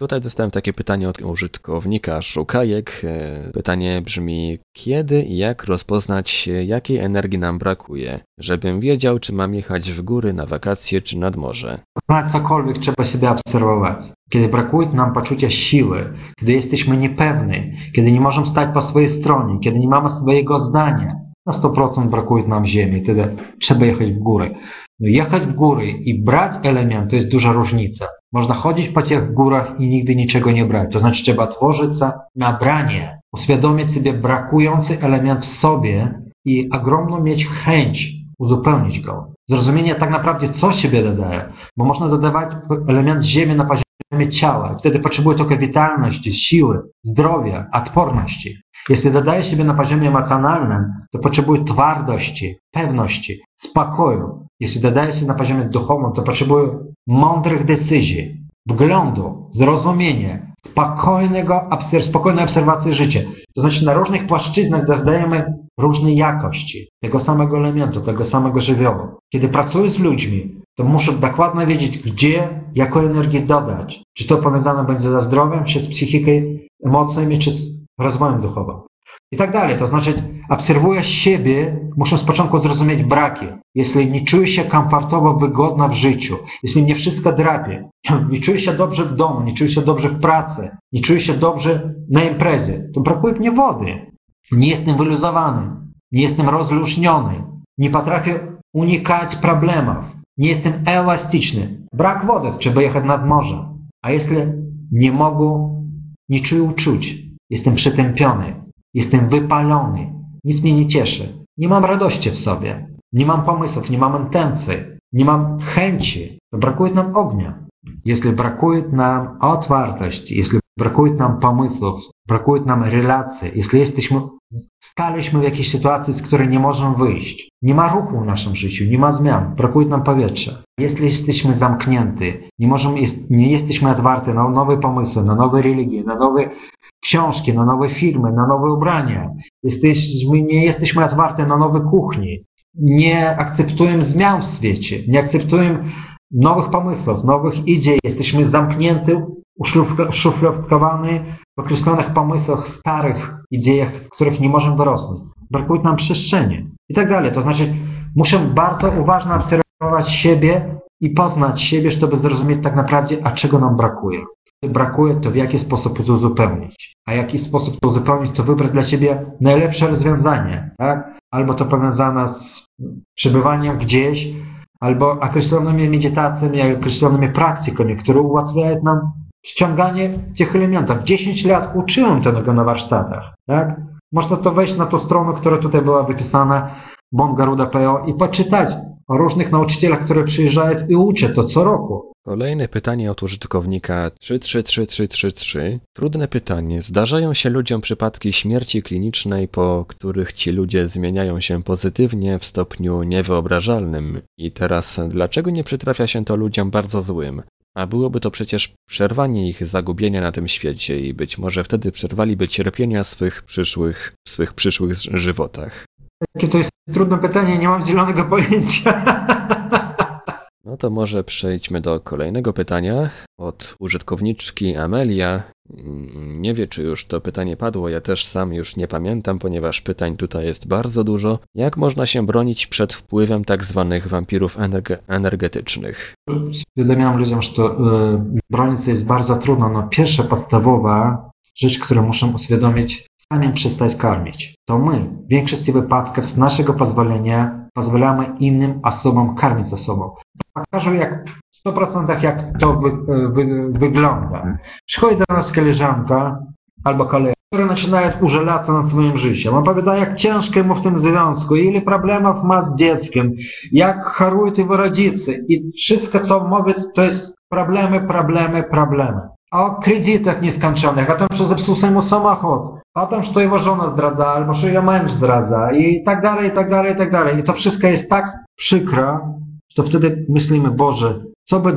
Tutaj dostałem takie pytanie od użytkownika Szukajek. E, pytanie brzmi, kiedy i jak rozpoznać, jakiej energii nam brakuje, żebym wiedział, czy mam jechać w góry na wakacje, czy nad morze. Na cokolwiek trzeba siebie obserwować. Kiedy brakuje nam poczucia siły, kiedy jesteśmy niepewni, kiedy nie możemy stać po swojej stronie, kiedy nie mamy swojego zdania, na 100% brakuje nam ziemi, wtedy trzeba jechać w góry. No jechać w góry i brać element to jest duża różnica. Można chodzić po tych górach i nigdy niczego nie brać. To znaczy trzeba tworzyć na branie, uświadomić sobie brakujący element w sobie i ogromną mieć chęć uzupełnić go. Zrozumienie tak naprawdę co siebie dodaje, bo można dodawać element ziemi na poziomie ciała. Wtedy potrzebuje tylko witalności, siły, zdrowia, odporności. Jeśli dodaje siebie na poziomie emocjonalnym, to potrzebuje twardości, pewności, spokoju. Jeśli dodaje się na poziomie duchowym, to potrzebuje mądrych decyzji, wglądu, zrozumienia, spokojnego, spokojnej obserwacji życia. To znaczy na różnych płaszczyznach dodajemy różne jakości tego samego elementu, tego samego żywiołu. Kiedy pracuję z ludźmi, to muszę dokładnie wiedzieć, gdzie, jaką energię dodać. Czy to powiązane będzie ze zdrowiem, czy z psychiką, emocjami, czy z rozwojem duchowym. I tak dalej. To znaczy, obserwuję siebie, muszę z początku zrozumieć braki. Jeśli nie czuję się komfortowo, wygodna w życiu, jeśli mnie wszystko drapie, nie czuję się dobrze w domu, nie czuję się dobrze w pracy, nie czuję się dobrze na imprezie, to brakuje mnie wody. Nie jestem wyluzowany, nie jestem rozluźniony, nie potrafię unikać problemów, nie jestem elastyczny. Brak wody, trzeba jechać nad morze. A jeśli nie mogę, nie czuję uczuć, Jestem przytępiony. Jestem wypalony. Nic mnie nie cieszy. Nie mam radości w sobie. Nie mam pomysłów, nie mam intencji. Nie mam chęci. Brakuje nam ognia. Jeśli brakuje nam otwartości, jeśli brakuje nam pomysłów, brakuje nam relacji, jeśli jesteśmy, staliśmy w jakiejś sytuacji, z której nie możemy wyjść, nie ma ruchu w naszym życiu, nie ma zmian, brakuje nam powietrza. Jeśli jesteśmy zamknięci, nie, możemy, nie jesteśmy otwarci na nowe pomysły, na nowe religie, na nowe książki, na nowe filmy, na nowe ubrania. Jesteśmy, nie jesteśmy otwarte na nowe kuchnie. Nie akceptujemy zmian w świecie. Nie akceptujemy nowych pomysłów, nowych idei. Jesteśmy zamknięci, uszufladkowani w określonych pomysłach, starych ideach, z których nie możemy wyrosnąć. Brakuje nam przestrzeni i tak dalej. To znaczy, muszę bardzo uważnie obserwować siebie i poznać siebie, żeby zrozumieć tak naprawdę, a czego nam brakuje brakuje, to w jaki sposób to uzupełnić. A jaki sposób to uzupełnić, to wybrać dla siebie najlepsze rozwiązanie, tak? Albo to powiązane z przebywaniem gdzieś, albo określonymi medytacjami, określonymi praktykami, które ułatwiają nam ściąganie tych elementów. 10 lat uczyłem tego na warsztatach. Tak? Można to wejść na tą stronę, która tutaj była wypisana, bongaruda.pl i poczytać o różnych nauczycielach, które przyjeżdżają i uczą to co roku. Kolejne pytanie od użytkownika 333333. Trudne pytanie. Zdarzają się ludziom przypadki śmierci klinicznej, po których ci ludzie zmieniają się pozytywnie w stopniu niewyobrażalnym. I teraz, dlaczego nie przytrafia się to ludziom bardzo złym? A byłoby to przecież przerwanie ich zagubienia na tym świecie i być może wtedy przerwaliby cierpienia swych przyszłych, w swych przyszłych żywotach. Jakie to jest trudne pytanie, nie mam zielonego pojęcia. No to może przejdźmy do kolejnego pytania od użytkowniczki Amelia. Nie wie, czy już to pytanie padło, ja też sam już nie pamiętam, ponieważ pytań tutaj jest bardzo dużo. Jak można się bronić przed wpływem tak zwanych wampirów energe energetycznych? Uświadamiam ludziom, że to y, bronić jest bardzo trudno. No, pierwsza podstawowa rzecz, którą muszę uświadomić, sami przestać karmić. To my w większości wypadków z naszego pozwolenia pozwalamy innym osobom karmić sobą. Pokażę jak w 100% jak to wy, wy, wygląda. Przychodzi do nas koleżanka albo kolega, które zaczynają użalać nad swoim życiem. Opowiada, jak ciężko mu w tym związku, ile problemów ma z dzieckiem, jak chorują jego rodzice i wszystko, co mówi, to jest problemy, problemy, problemy. O kredytach nieskończonych, o tym, że zepsuł mu samochód, o tym, że to jego żona zdradza, albo że jego męż zdradza i tak dalej, i tak dalej, i tak dalej. I to wszystko jest tak przykre, że wtedy myślimy, Boże, co by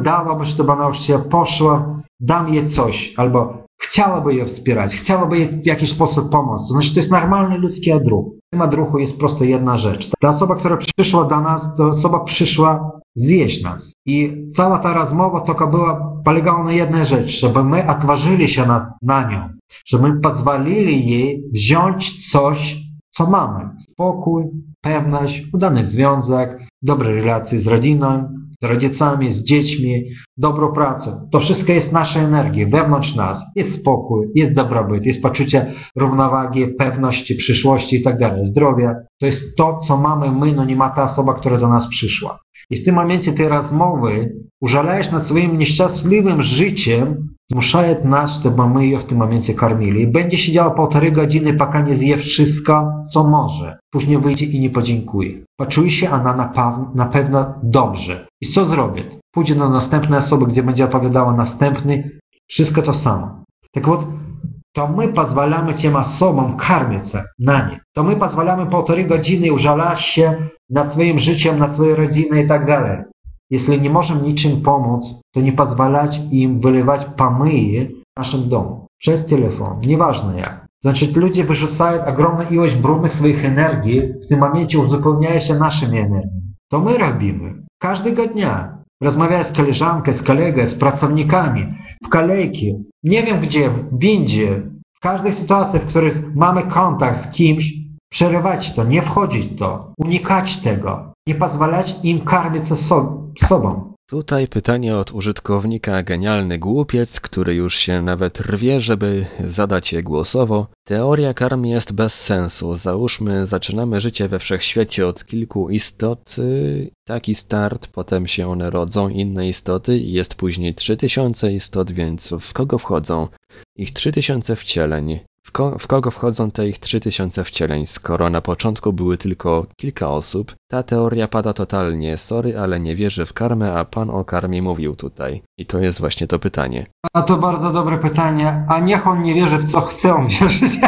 żeby ona już się poszła, dam jej coś, albo chciałaby je wspierać, chciałaby jej w jakiś sposób pomóc. To znaczy, to jest normalny ludzki odruch. W tym odruchu jest prosto jedna rzecz. Ta osoba, która przyszła do nas, to osoba przyszła zjeść nas. I cała ta rozmowa tylko była, polegała na jednej rzeczy, żeby my otworzyli się na, na nią, żeby my pozwolili jej wziąć coś, co mamy. Spokój, pewność, udany związek, dobre relacje z rodziną, z rodzicami, z dziećmi, dobrą pracę. To wszystko jest nasza energia wewnątrz nas. Jest spokój, jest dobrobyt, jest poczucie równowagi, pewności, przyszłości i tak dalej, zdrowia. To jest to, co mamy my, no nie ma ta osoba, która do nas przyszła I w tym momencie tej rozmowy użalałeś nad swoim nieszczęśliwym życiem, zmuszając nas, żeby my ją w tym momencie karmili. I będzie siedziała półtorej godziny, пока nie zje wszystko, co może. Później wyjdzie i nie podziękuje. Poczuje się ona na, na pewno dobrze. I co zrobi? Pójdzie do następnej osoby, gdzie będzie opowiadała następny. Wszystko to samo. Tak вот, to my pozwalamy tym osobom karmić się na nie. To my pozwalamy półtorej godziny użalać się nad swoim życiem, nad swoją rodziną i tak dalej. Jeśli nie możemy niczym pomóc, to nie pozwalać im wylewać pomyje w naszym domu. Przez telefon, nieważne jak. Znaczy ludzie wyrzucają ogromną ilość brudnych swoich energii, w tym momencie uzupełniają się naszymi energiami. To my robimy. Każdego dnia. Rozmawiając z koleżanką, z kolegą, z pracownikami, w kolejki, nie wiem gdzie, w windzie, w każdej sytuacji, w której mamy kontakt z kimś, przerywać to, nie wchodzić w to, unikać tego, nie pozwalać im karmić ze sobą. Tutaj pytanie od użytkownika Genialny Głupiec, który już się nawet rwie, żeby zadać je głosowo. Teoria karmy jest bez sensu. Załóżmy, zaczynamy życie we wszechświecie od kilku istot. Taki start, potem się one rodzą, inne istoty i jest później 3000 istot, więc w kogo wchodzą? Ich 3000 wcieleń. W, ko w kogo wchodzą te ich 3000 wcieleń, skoro na początku były tylko kilka osób? Ta teoria pada totalnie. Sorry, ale nie wierzę w karmę, a pan o karmie mówił tutaj. I to jest właśnie to pytanie. A to bardzo dobre pytanie. A niech on nie wierzy w co chce on wierzyć.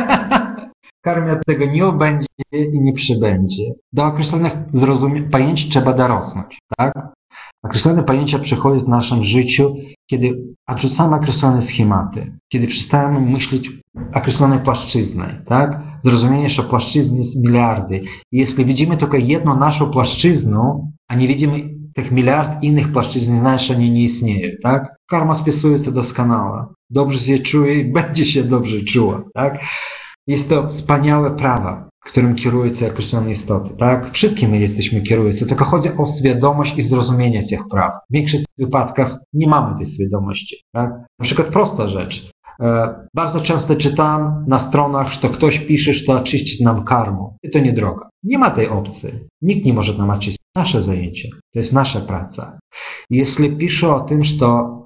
Karmia tego nie będzie i nie przybędzie. Do określonych pojęć trzeba dorosnąć, tak? Określone pojęcia przychodzą w naszym życiu, kiedy odrzucamy określone schematy, kiedy przestajemy myśleć określonej płaszczyzny, tak? Zrozumienie, że płaszczyzn jest miliardy. I jeśli widzimy tylko jedną naszą płaszczyznę, a nie widzimy tych miliard innych płaszczyzn, znaczy oni nie istnieją, tak? Karma spisuje to doskonale. Dobrze się czuje i będzie się dobrze czuła, tak? Jest to wspaniałe prawa którym kierują się określone istoty, tak? Wszystkim my jesteśmy kierujący, tylko chodzi o świadomość i zrozumienie tych praw. W większości wypadkach nie mamy tej świadomości, tak? Na przykład prosta rzecz. E, bardzo często czytam na stronach, że ktoś pisze, że to oczyścić nam karmą. I to nie droga. Nie ma tej opcji. Nikt nie może nam oczyścić. Nasze zajęcie. To jest nasza praca. Jeśli pisze o tym, że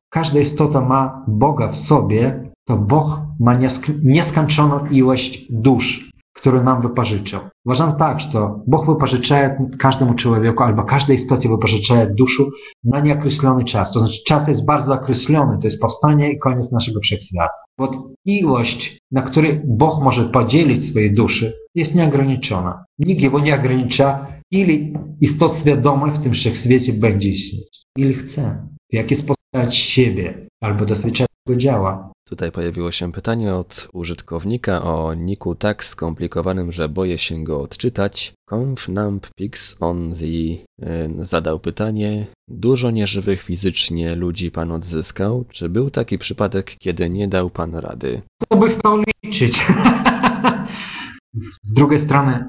każda istota ma Boga w sobie, to Bóg ma niesk- nieskończoną ilość dusz, które nam wypożyczał. Uważam tak, że Bóg wypożycza każdemu człowieku albo każdej istocie wypożycza duszę na nieokreślony czas. To znaczy czas jest bardzo określony, to jest powstanie i koniec naszego wszechświata. Bo ilość, na której Bóg może podzielić swojej duszy, jest nieograniczona. Nikt jego nie ogranicza, ile istot świadomych w tym wszechświecie będzie istnieć. Ile chce. W jaki sposób siebie albo doświadczać tego działa. Tutaj pojawiło się pytanie od użytkownika o niku tak skomplikowanym, że boję się go odczytać. Confnumpix on the y, zadał pytanie, dużo nieżywych fizycznie ludzi pan odzyskał? Czy był taki przypadek, kiedy nie dał pan rady? Kto by chciał liczyć? Z drugiej strony,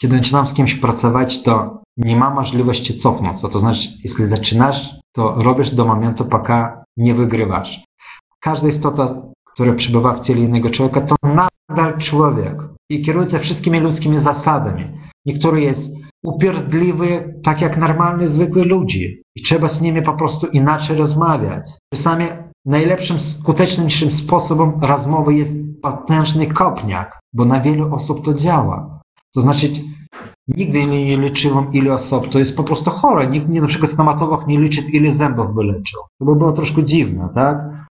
kiedy zaczynam z kimś pracować, to nie ma możliwości cofnąć. To znaczy, jeśli zaczynasz, to robisz do momentu, póki nie wygrywasz. Każda istota, która przybywa w ciele innego człowieka, to nadal człowiek i kieruje się wszystkimi ludzkimi zasadami. Niektóry jest upierdliwy, tak jak normalny, zwykły ludzi i trzeba z nimi po prostu inaczej rozmawiać. Czasami najlepszym, skuteczniejszym sposobem rozmowy jest potężny kopniak, bo na wielu osób to działa. To znaczy, nigdy nie liczyłem ile osób, to jest po prostu chore. Nikt nie, na przykład stomatolog nie liczy ile zębów by leczył. To by było troszkę dziwne, tak?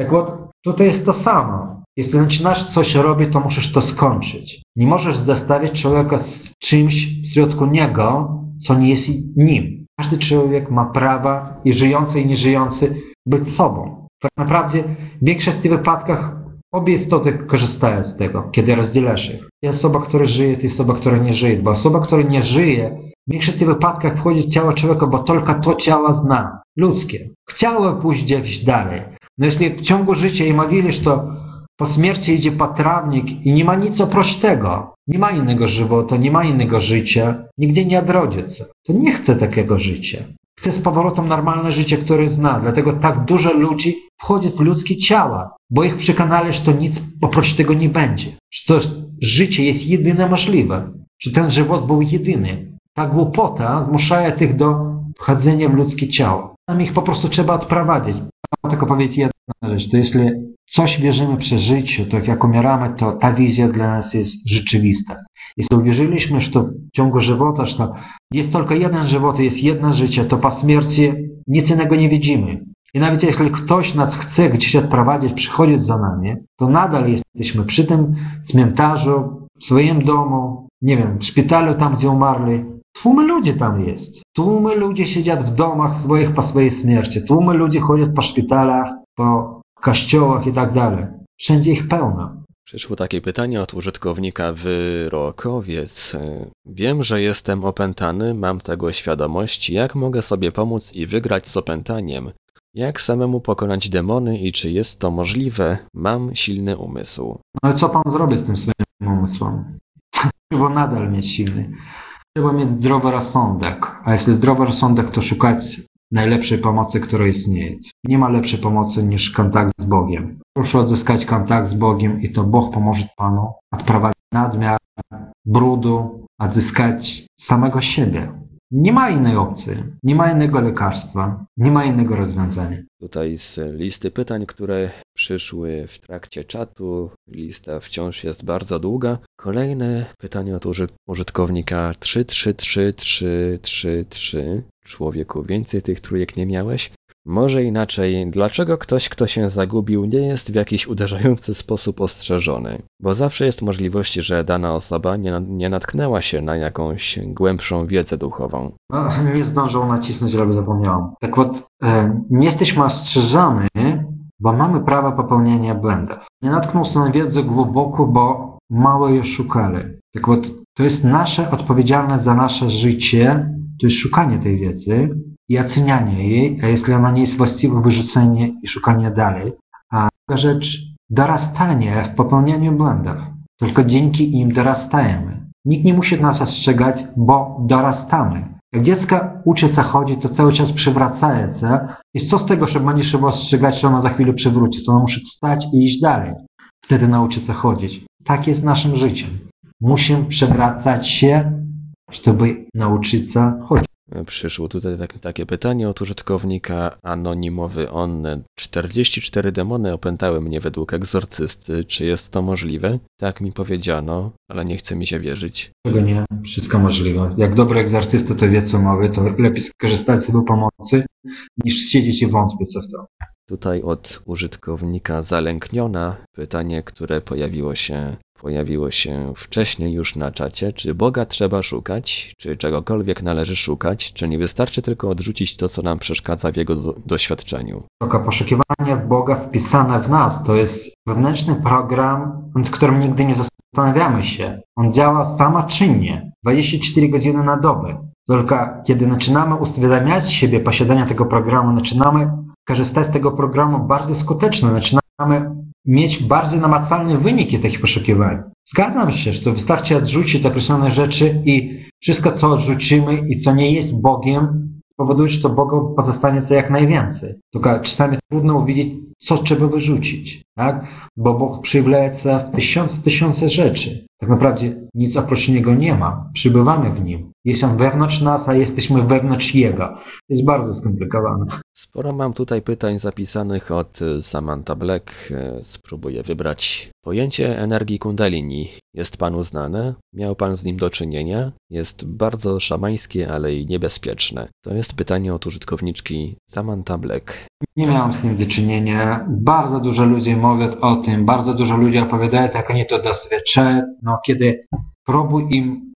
Tak вот, tutaj jest to samo. Jeśli zaczynasz coś robić, to musisz to skończyć. Nie możesz zostawić człowieka z czymś w środku niego, co nie jest nim. Każdy człowiek ma prawa i żyjący i nieżyjący być sobą. Tak naprawdę w większości wypadkach obie istoty korzystają z tego, kiedy rozdzielasz ich. Jest osoba, która żyje, to jest osoba, która nie żyje. Bo osoba, która nie żyje, w większości wypadkach wchodzi w ciało człowieka, bo tylko to ciało zna. Ludzkie. Chciało pójść gdzieś dalej. No jeśli w ciągu życia i mówili, że to po śmierci idzie potrawnik i nie ma nic oprócz tego, nie ma innego żywota, nie ma innego życia, nigdzie nie odrodzić to nie chce takiego życia. Chce z powrotem normalne życie, które zna. Dlatego tak dużo ludzi wchodzi w ludzkie ciała, bo ich przekonali, że to nic oprócz tego nie będzie. Że to życie jest jedyne możliwe. Że ten żywot był jedyny. Ta głupota zmusza tych do wchodzenia w ludzkie ciało. Tam ich po prostu trzeba odprowadzić. Mam tylko powiedzieć jedna rzecz, to jeśli coś wierzymy przy życiu, to jak umieramy, to ta wizja dla nas jest rzeczywista. Jeśli uwierzyliśmy, że to w ciągu żywota, że to jest tylko jeden żywot, jest jedno życie, to po śmierci nic innego nie widzimy. I nawet jeśli ktoś nas chce gdzieś odprowadzić, przychodzić za nami, to nadal jesteśmy przy tym cmentarzu, w swoim domu, nie wiem, w szpitalu tam, gdzie umarli. Tłumy ludzi tam jest. Tłumy ludzi siedzą w domach swoich po swojej śmierci. Tłumy ludzi chodzą po szpitalach, po kościołach i tak dalej. Wszędzie ich pełno. Przyszło takie pytanie od użytkownika Wyrokowiec. Wiem, że jestem opętany, mam tego świadomość. Jak mogę sobie pomóc i wygrać z opętaniem? Jak samemu pokonać demony i czy jest to możliwe? Mam silny umysł. No i co pan zrobi z tym swoim umysłem? Trzeba nadal mieć silny. Trzeba mieć zdrowy rozsądek. A jeśli zdrowy rozsądek, to szukać najlepszej pomocy, która istnieje. Nie ma lepszej pomocy niż kontakt z Bogiem. Proszę odzyskać kontakt z Bogiem i to Bóg pomoże Panu odprowadzić nadmiar brudu, odzyskać samego siebie. Nie ma innej opcji, nie ma innego lekarstwa, nie ma innego rozwiązania. Tutaj z listy pytań, które przyszły w trakcie czatu, lista wciąż jest bardzo długa. Kolejne pytanie od uży użytkownika 333333. Człowieku, więcej tych trójek nie miałeś? Może inaczej, dlaczego ktoś, kto się zagubił, nie jest w jakiś uderzający sposób ostrzeżony? Bo zawsze jest możliwość, że dana osoba nie, nie natknęła się na jakąś głębszą wiedzę duchową. No, nie zdążył nacisnąć, ale zapomniałam. Tak вот, e, nie jesteśmy ostrzeżony, bo mamy prawo popełnienia błędów. Nie natknął się na wiedzę głęboko, bo mało jej szukali. Tak вот, to jest nasza odpowiedzialność za nasze życie, to jest szukanie tej wiedzy, i ocenianie jej, a jeśli ona nie jest właściwa, wyrzucenie i szukanie dalej. A druga rzecz, dorastanie w popełnianiu błędów. Tylko dzięki im dorastajemy. Nikt nie musi nas ostrzegać, bo dorastamy. Jak dziecko uczy się chodzić, to cały czas przywracaje się. I co z tego, że będzie trzeba ostrzegać, że ona za chwilę przywróci? To ona musi wstać i iść dalej. Wtedy nauczy się chodzić. Tak jest naszym życiem. Musimy przewracać się, żeby nauczyć się chodzić. Przyszło tutaj tak, takie pytanie od użytkownika anonimowy on. 44 demony opętały mnie według egzorcysty. Czy jest to możliwe? Tak mi powiedziano, ale nie chce mi się wierzyć. Czego nie? Wszystko możliwe. Jak dobry egzorcysta to wie co mówi, to lepiej skorzystać z jego pomocy, niż siedzieć i wątpić co w to. Tutaj od użytkownika zalękniona pytanie, które pojawiło się, pojawiło się wcześniej już na czacie. Czy Boga trzeba szukać? Czy czegokolwiek należy szukać? Czy nie wystarczy tylko odrzucić to, co nam przeszkadza w jego do, doświadczeniu? Tylko poszukiwanie Boga wpisane w nas to jest wewnętrzny program, nad którym nigdy nie zastanawiamy się. On działa samoczynnie, 24 godziny na dobę. Tylko kiedy zaczynamy uświadamiać siebie posiadania tego programu, zaczynamy korzystać z tego programu bardzo skutecznie, zaczynamy mieć bardzo namacalne wyniki tych poszukiwań. Zgadzam się, że to wystarczy odrzucić określone rzeczy i wszystko, co odrzucimy i co nie jest Bogiem, powoduje, że to Bogu pozostanie co jak najwięcej. Tylko czasami trudno uwidzieć, co trzeba wyrzucić, tak? Bo Bóg przyjawia w tysiące, tysiące rzeczy. Tak naprawdę nic oprócz Niego nie ma. Przybywamy w Nim. Jest On wewnątrz nas, a jesteśmy wewnątrz Jego. Jest bardzo skomplikowane. Sporo mam tutaj pytań zapisanych od y, Samantha Black. Y, Spróbuję wybrać. Pojęcie energii kundalini jest panu znane? Miał pan z nim do czynienia? Jest bardzo szamańskie, ale i niebezpieczne. To jest pytanie od użytkowniczki Samantha Black. Nie miałem z tym do czynienia. Bardzo dużo ludzi mówią o tym, bardzo dużo ludzi opowiadają, jak oni to doświadczają. No, kiedy próbuj im,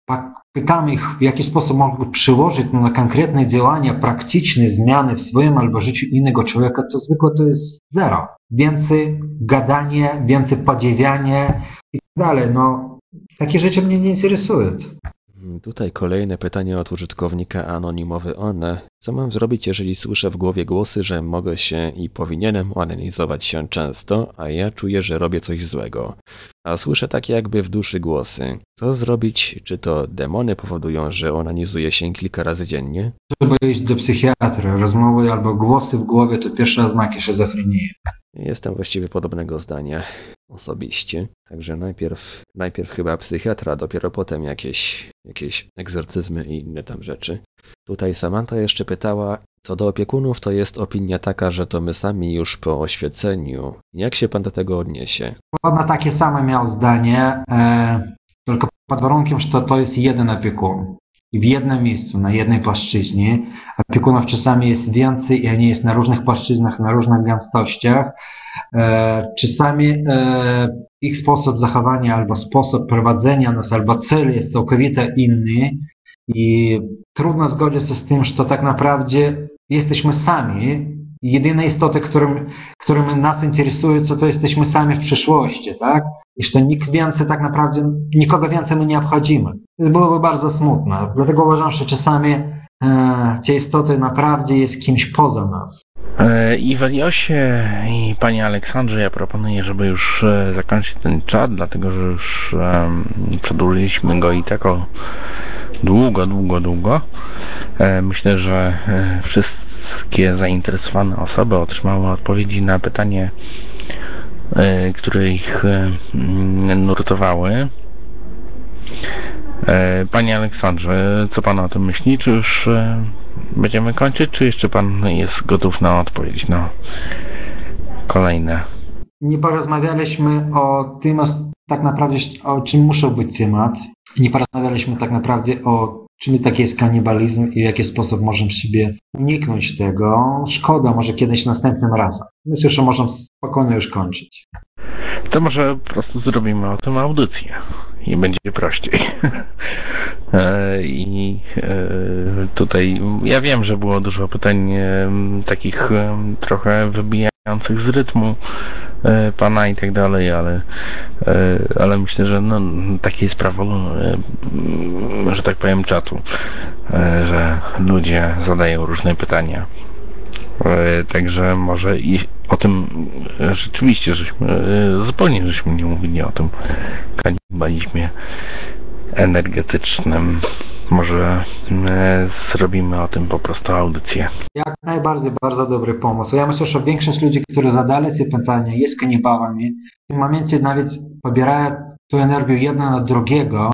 pytam ich, w jaki sposób mogą przełożyć na konkretne działania, praktyczne zmiany w swoim albo życiu innego człowieka, to zwykle to jest zero. Więcej gadanie, więcej podziwianie i tak dalej. No, takie rzeczy mnie nie interesują. Tutaj kolejne pytanie od użytkownika anonimowy one. Co mam zrobić, jeżeli słyszę w głowie głosy, że mogę się i powinienem onanizować się często, a ja czuję, że robię coś złego? A słyszę takie jakby w duszy głosy. Co zrobić? Czy to demony powodują, że onanizuje się kilka razy dziennie? Trzeba iść do psychiatra. Rozmowy albo głosy w głowie to pierwsze oznaki szizofrenii. Jestem właściwie podobnego zdania osobiście. Także najpierw, najpierw chyba psychiatra, dopiero potem jakieś, jakieś egzorcyzmy i inne tam rzeczy. Tutaj Samantha jeszcze pytała, co do opiekunów, to jest opinia taka, że to my sami już po oświeceniu. Jak się pan do tego odniesie? Ona takie same miał zdanie, e, tylko pod warunkiem, że to, to jest jeden opiekun. I w jednym miejscu, na jednej płaszczyźnie. Opiekunów czasami jest więcej i oni jest na różnych płaszczyznach, na różnych gęstościach. E, czasami e, ich sposób zachowania albo sposób prowadzenia nas, albo cel jest całkowicie inny. I trudno zgodzić się z tym, że tak naprawdę jesteśmy sami. Jedyne istoty, którym, którym nas interesuje, co to jesteśmy sami w przyszłości, tak? I że nikt więcej tak naprawdę, nikogo więcej my nie obchodzimy. To byłoby bardzo smutne. Dlatego uważam, że czasami e, te istoty naprawdę jest kimś poza nas. E, I Weliosie i Panie Aleksandrze, ja proponuję, żeby już e, zakończyć ten czat, dlatego że już um, przedłużyliśmy go i tak o długo, długo, długo. E, myślę, że e, wszystkie zainteresowane osoby otrzymały odpowiedzi na pytanie, e, które ich e, nurtowały. Panie Aleksandrze, co Pan o tym myśli? Czy już będziemy kończyć, czy jeszcze Pan jest gotów na odpowiedź na kolejne? Nie porozmawialiśmy o tym, tak naprawdę, o czym muszą być temat. Nie porozmawialiśmy tak naprawdę o czym taki jest kanibalizm i w jaki sposób możemy sobie uniknąć tego. Szkoda, może kiedyś następnym razem. Myślę, że możemy spokojnie już kończyć. To może po prostu zrobimy o tym audycję i będzie prościej. E, I e, tutaj ja wiem, że było dużo pytań takich trochę wybijających z rytmu e, pana i tak dalej, ale, ale myślę, że no, takie jest prawo, że tak powiem, czatu, że ludzie zadają różne pytania. Także może i o tym rzeczywiście żeśmy zupełnie żeśmy nie mówili o tym kanibalizmie energetycznym. Może zrobimy o tym po prostu audycję. Jak najbardziej, bardzo dobry pomysł. Ja myślę, że większość ludzi, którzy zadali te pytania, jest kanibałami. W tym momencie nawet pobierają tą energię jedno na drugiego,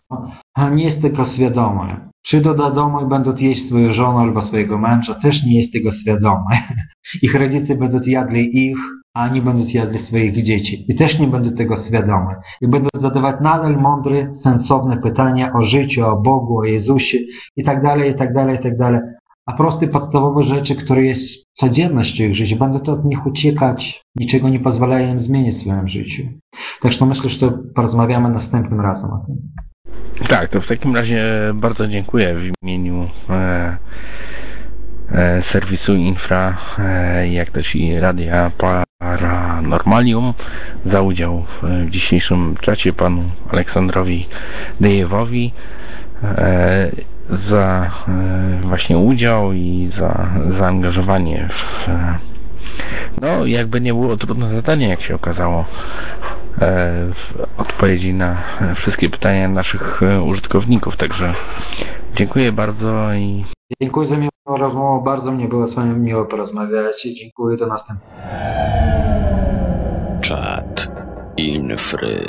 a nie jest tylko świadome. Przyjdą do domu i będą jeść swoją żonę albo swojego męża, też nie jest tego świadomy. Ich rodzice będą jadli ich, a oni będą jadli swoich dzieci i też nie będą tego świadomi. I będą zadawać nadal mądre, sensowne pytania o życiu, o Bogu, o Jezusie i tak dalej, i tak dalej, i tak dalej. A proste, podstawowe rzeczy, które jest codziennością ich życia, będą to od nich uciekać, niczego nie pozwalają im zmienić w swoim życiu. Tak że myślę, że to porozmawiamy następnym razem o tym. Tak, to w takim razie bardzo dziękuję w imieniu e, e, serwisu Infra, e, jak też i Radia Paranormalium za udział w dzisiejszym czacie panu Aleksandrowi Dejewowi e, za e, właśnie udział i za zaangażowanie w no jakby nie było trudne zadanie jak się okazało e, w odpowiedzi na wszystkie pytania naszych użytkowników także dziękuję bardzo i Dziękuję za miłą rozmowę, bardzo mnie było z wami miło porozmawiać i dziękuję do następnego. Czat Infry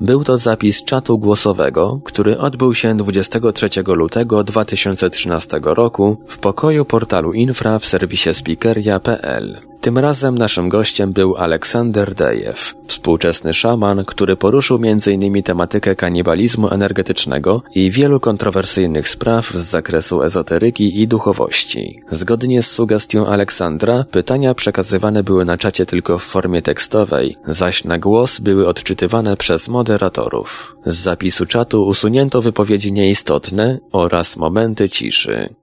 był to zapis czatu głosowego, który odbył się 23 lutego 2013 roku w pokoju portalu Infra w serwisie speakeria.pl. Tym razem naszym gościem był Aleksander Dejew, współczesny szaman, który poruszył m.in. tematykę kanibalizmu energetycznego i wielu kontrowersyjnych spraw z zakresu ezoteryki i duchowości. Zgodnie z sugestią Aleksandra, pytania przekazywane były na czacie tylko w formie tekstowej, zaś na głos były odczytywane przez moderatorów. Z zapisu czatu usunięto wypowiedzi nieistotne oraz momenty ciszy.